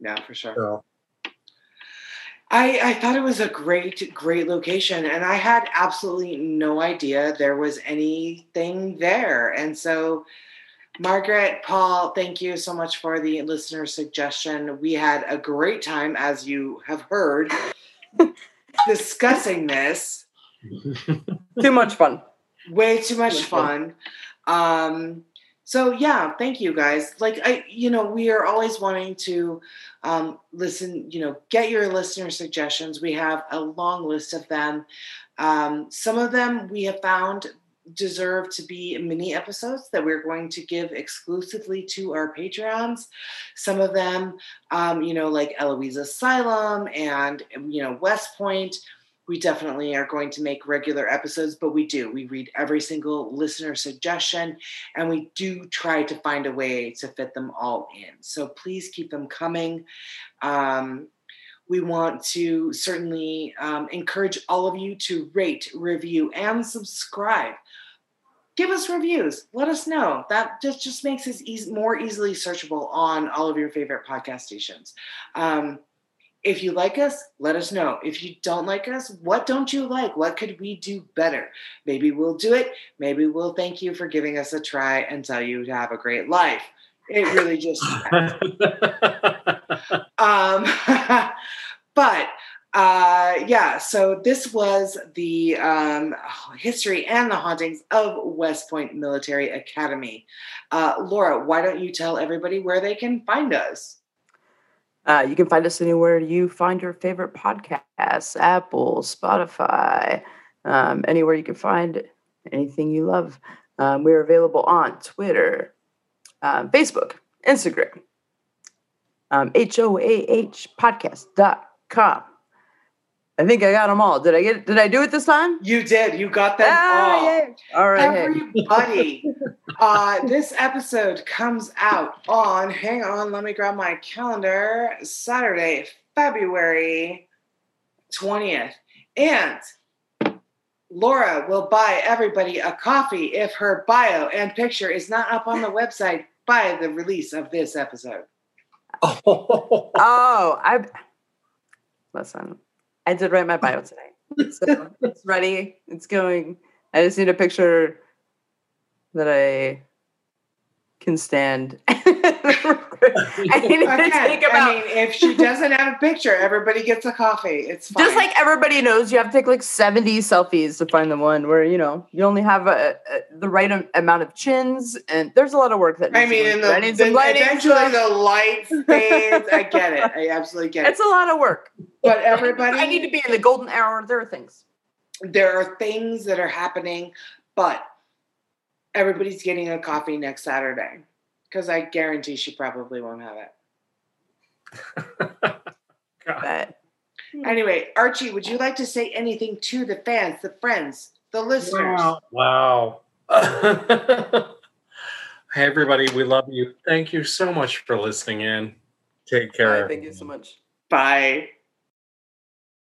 yeah, for sure.
So
I, I thought it was a great, great location, and I had absolutely no idea there was anything there. And so, Margaret, Paul, thank you so much for the listener suggestion. We had a great time, as you have heard, (laughs) discussing this. (laughs)
Too much fun.
way too much
Really
fun um so yeah thank you guys. Like i you know we are always wanting to um listen you know get your listener suggestions. We have a long list of them. Um some of them we have found deserve to be mini episodes that we're going to give exclusively to our patreons. Some of them um you know like eloise asylum and you know west point we definitely are going to make regular episodes, but we do. We read every single listener suggestion and we do try to find a way to fit them all in. So please keep them coming. Um, we want to certainly um, encourage all of you to rate, review, and subscribe. Give us reviews. Let us know. That just, just makes us eas more easily searchable on all of your favorite podcast stations. Um, if you like us, let us know. If you don't like us, what don't you like? What could we do better? Maybe we'll do it. Maybe we'll thank you for giving us a try and tell you to have a great life. It really just (laughs) um (laughs) but uh yeah so this was the um history and the hauntings of west point military academy uh laura why don't you tell everybody where they can find us
Uh, you can find us anywhere you find your favorite podcasts Apple, Spotify, um, anywhere you can find anything you love. Um, we're available on Twitter, um, Facebook, Instagram, um, HOAH podcast.com. I think I got them all. Did I get Did I do it this time?
you did you got them
Ah,
all
yay. All right.
Everybody, uh, this episode comes out on, hang on, let me grab my calendar, Saturday, February 20th. And Laura will buy everybody a coffee if her bio and picture is not up on the website by the release of this episode. (laughs)
oh,
Oh, I listen. I did write my bio (laughs) today, so it's ready. It's going. I just need a picture that I can stand. (laughs) (laughs) I need to
Again,
take about.
I mean, if she doesn't have a picture, everybody gets a coffee. It's fine.
just like everybody knows, you have to take like 70 selfies to find the one where, you know, you only have a, a, the right amount of chins. And there's a lot of work that
I mean,
to
in
go into it. I
the,
some lighting
eventually
stuff.
the light fades. I get it. I absolutely get it.
It's a lot of work.
But everybody,
I need to be in the golden hour. There are things.
there are things that are happening, but everybody's getting a coffee next Saturday because I guarantee she probably won't have it. (laughs)
But hmm.
Anyway, Archie, would you like to say anything to the fans, the friends, the listeners?
wow. (laughs) hey, everybody, we love you. Thank you so much for listening in. Take care.
right, thank you so much.
Bye.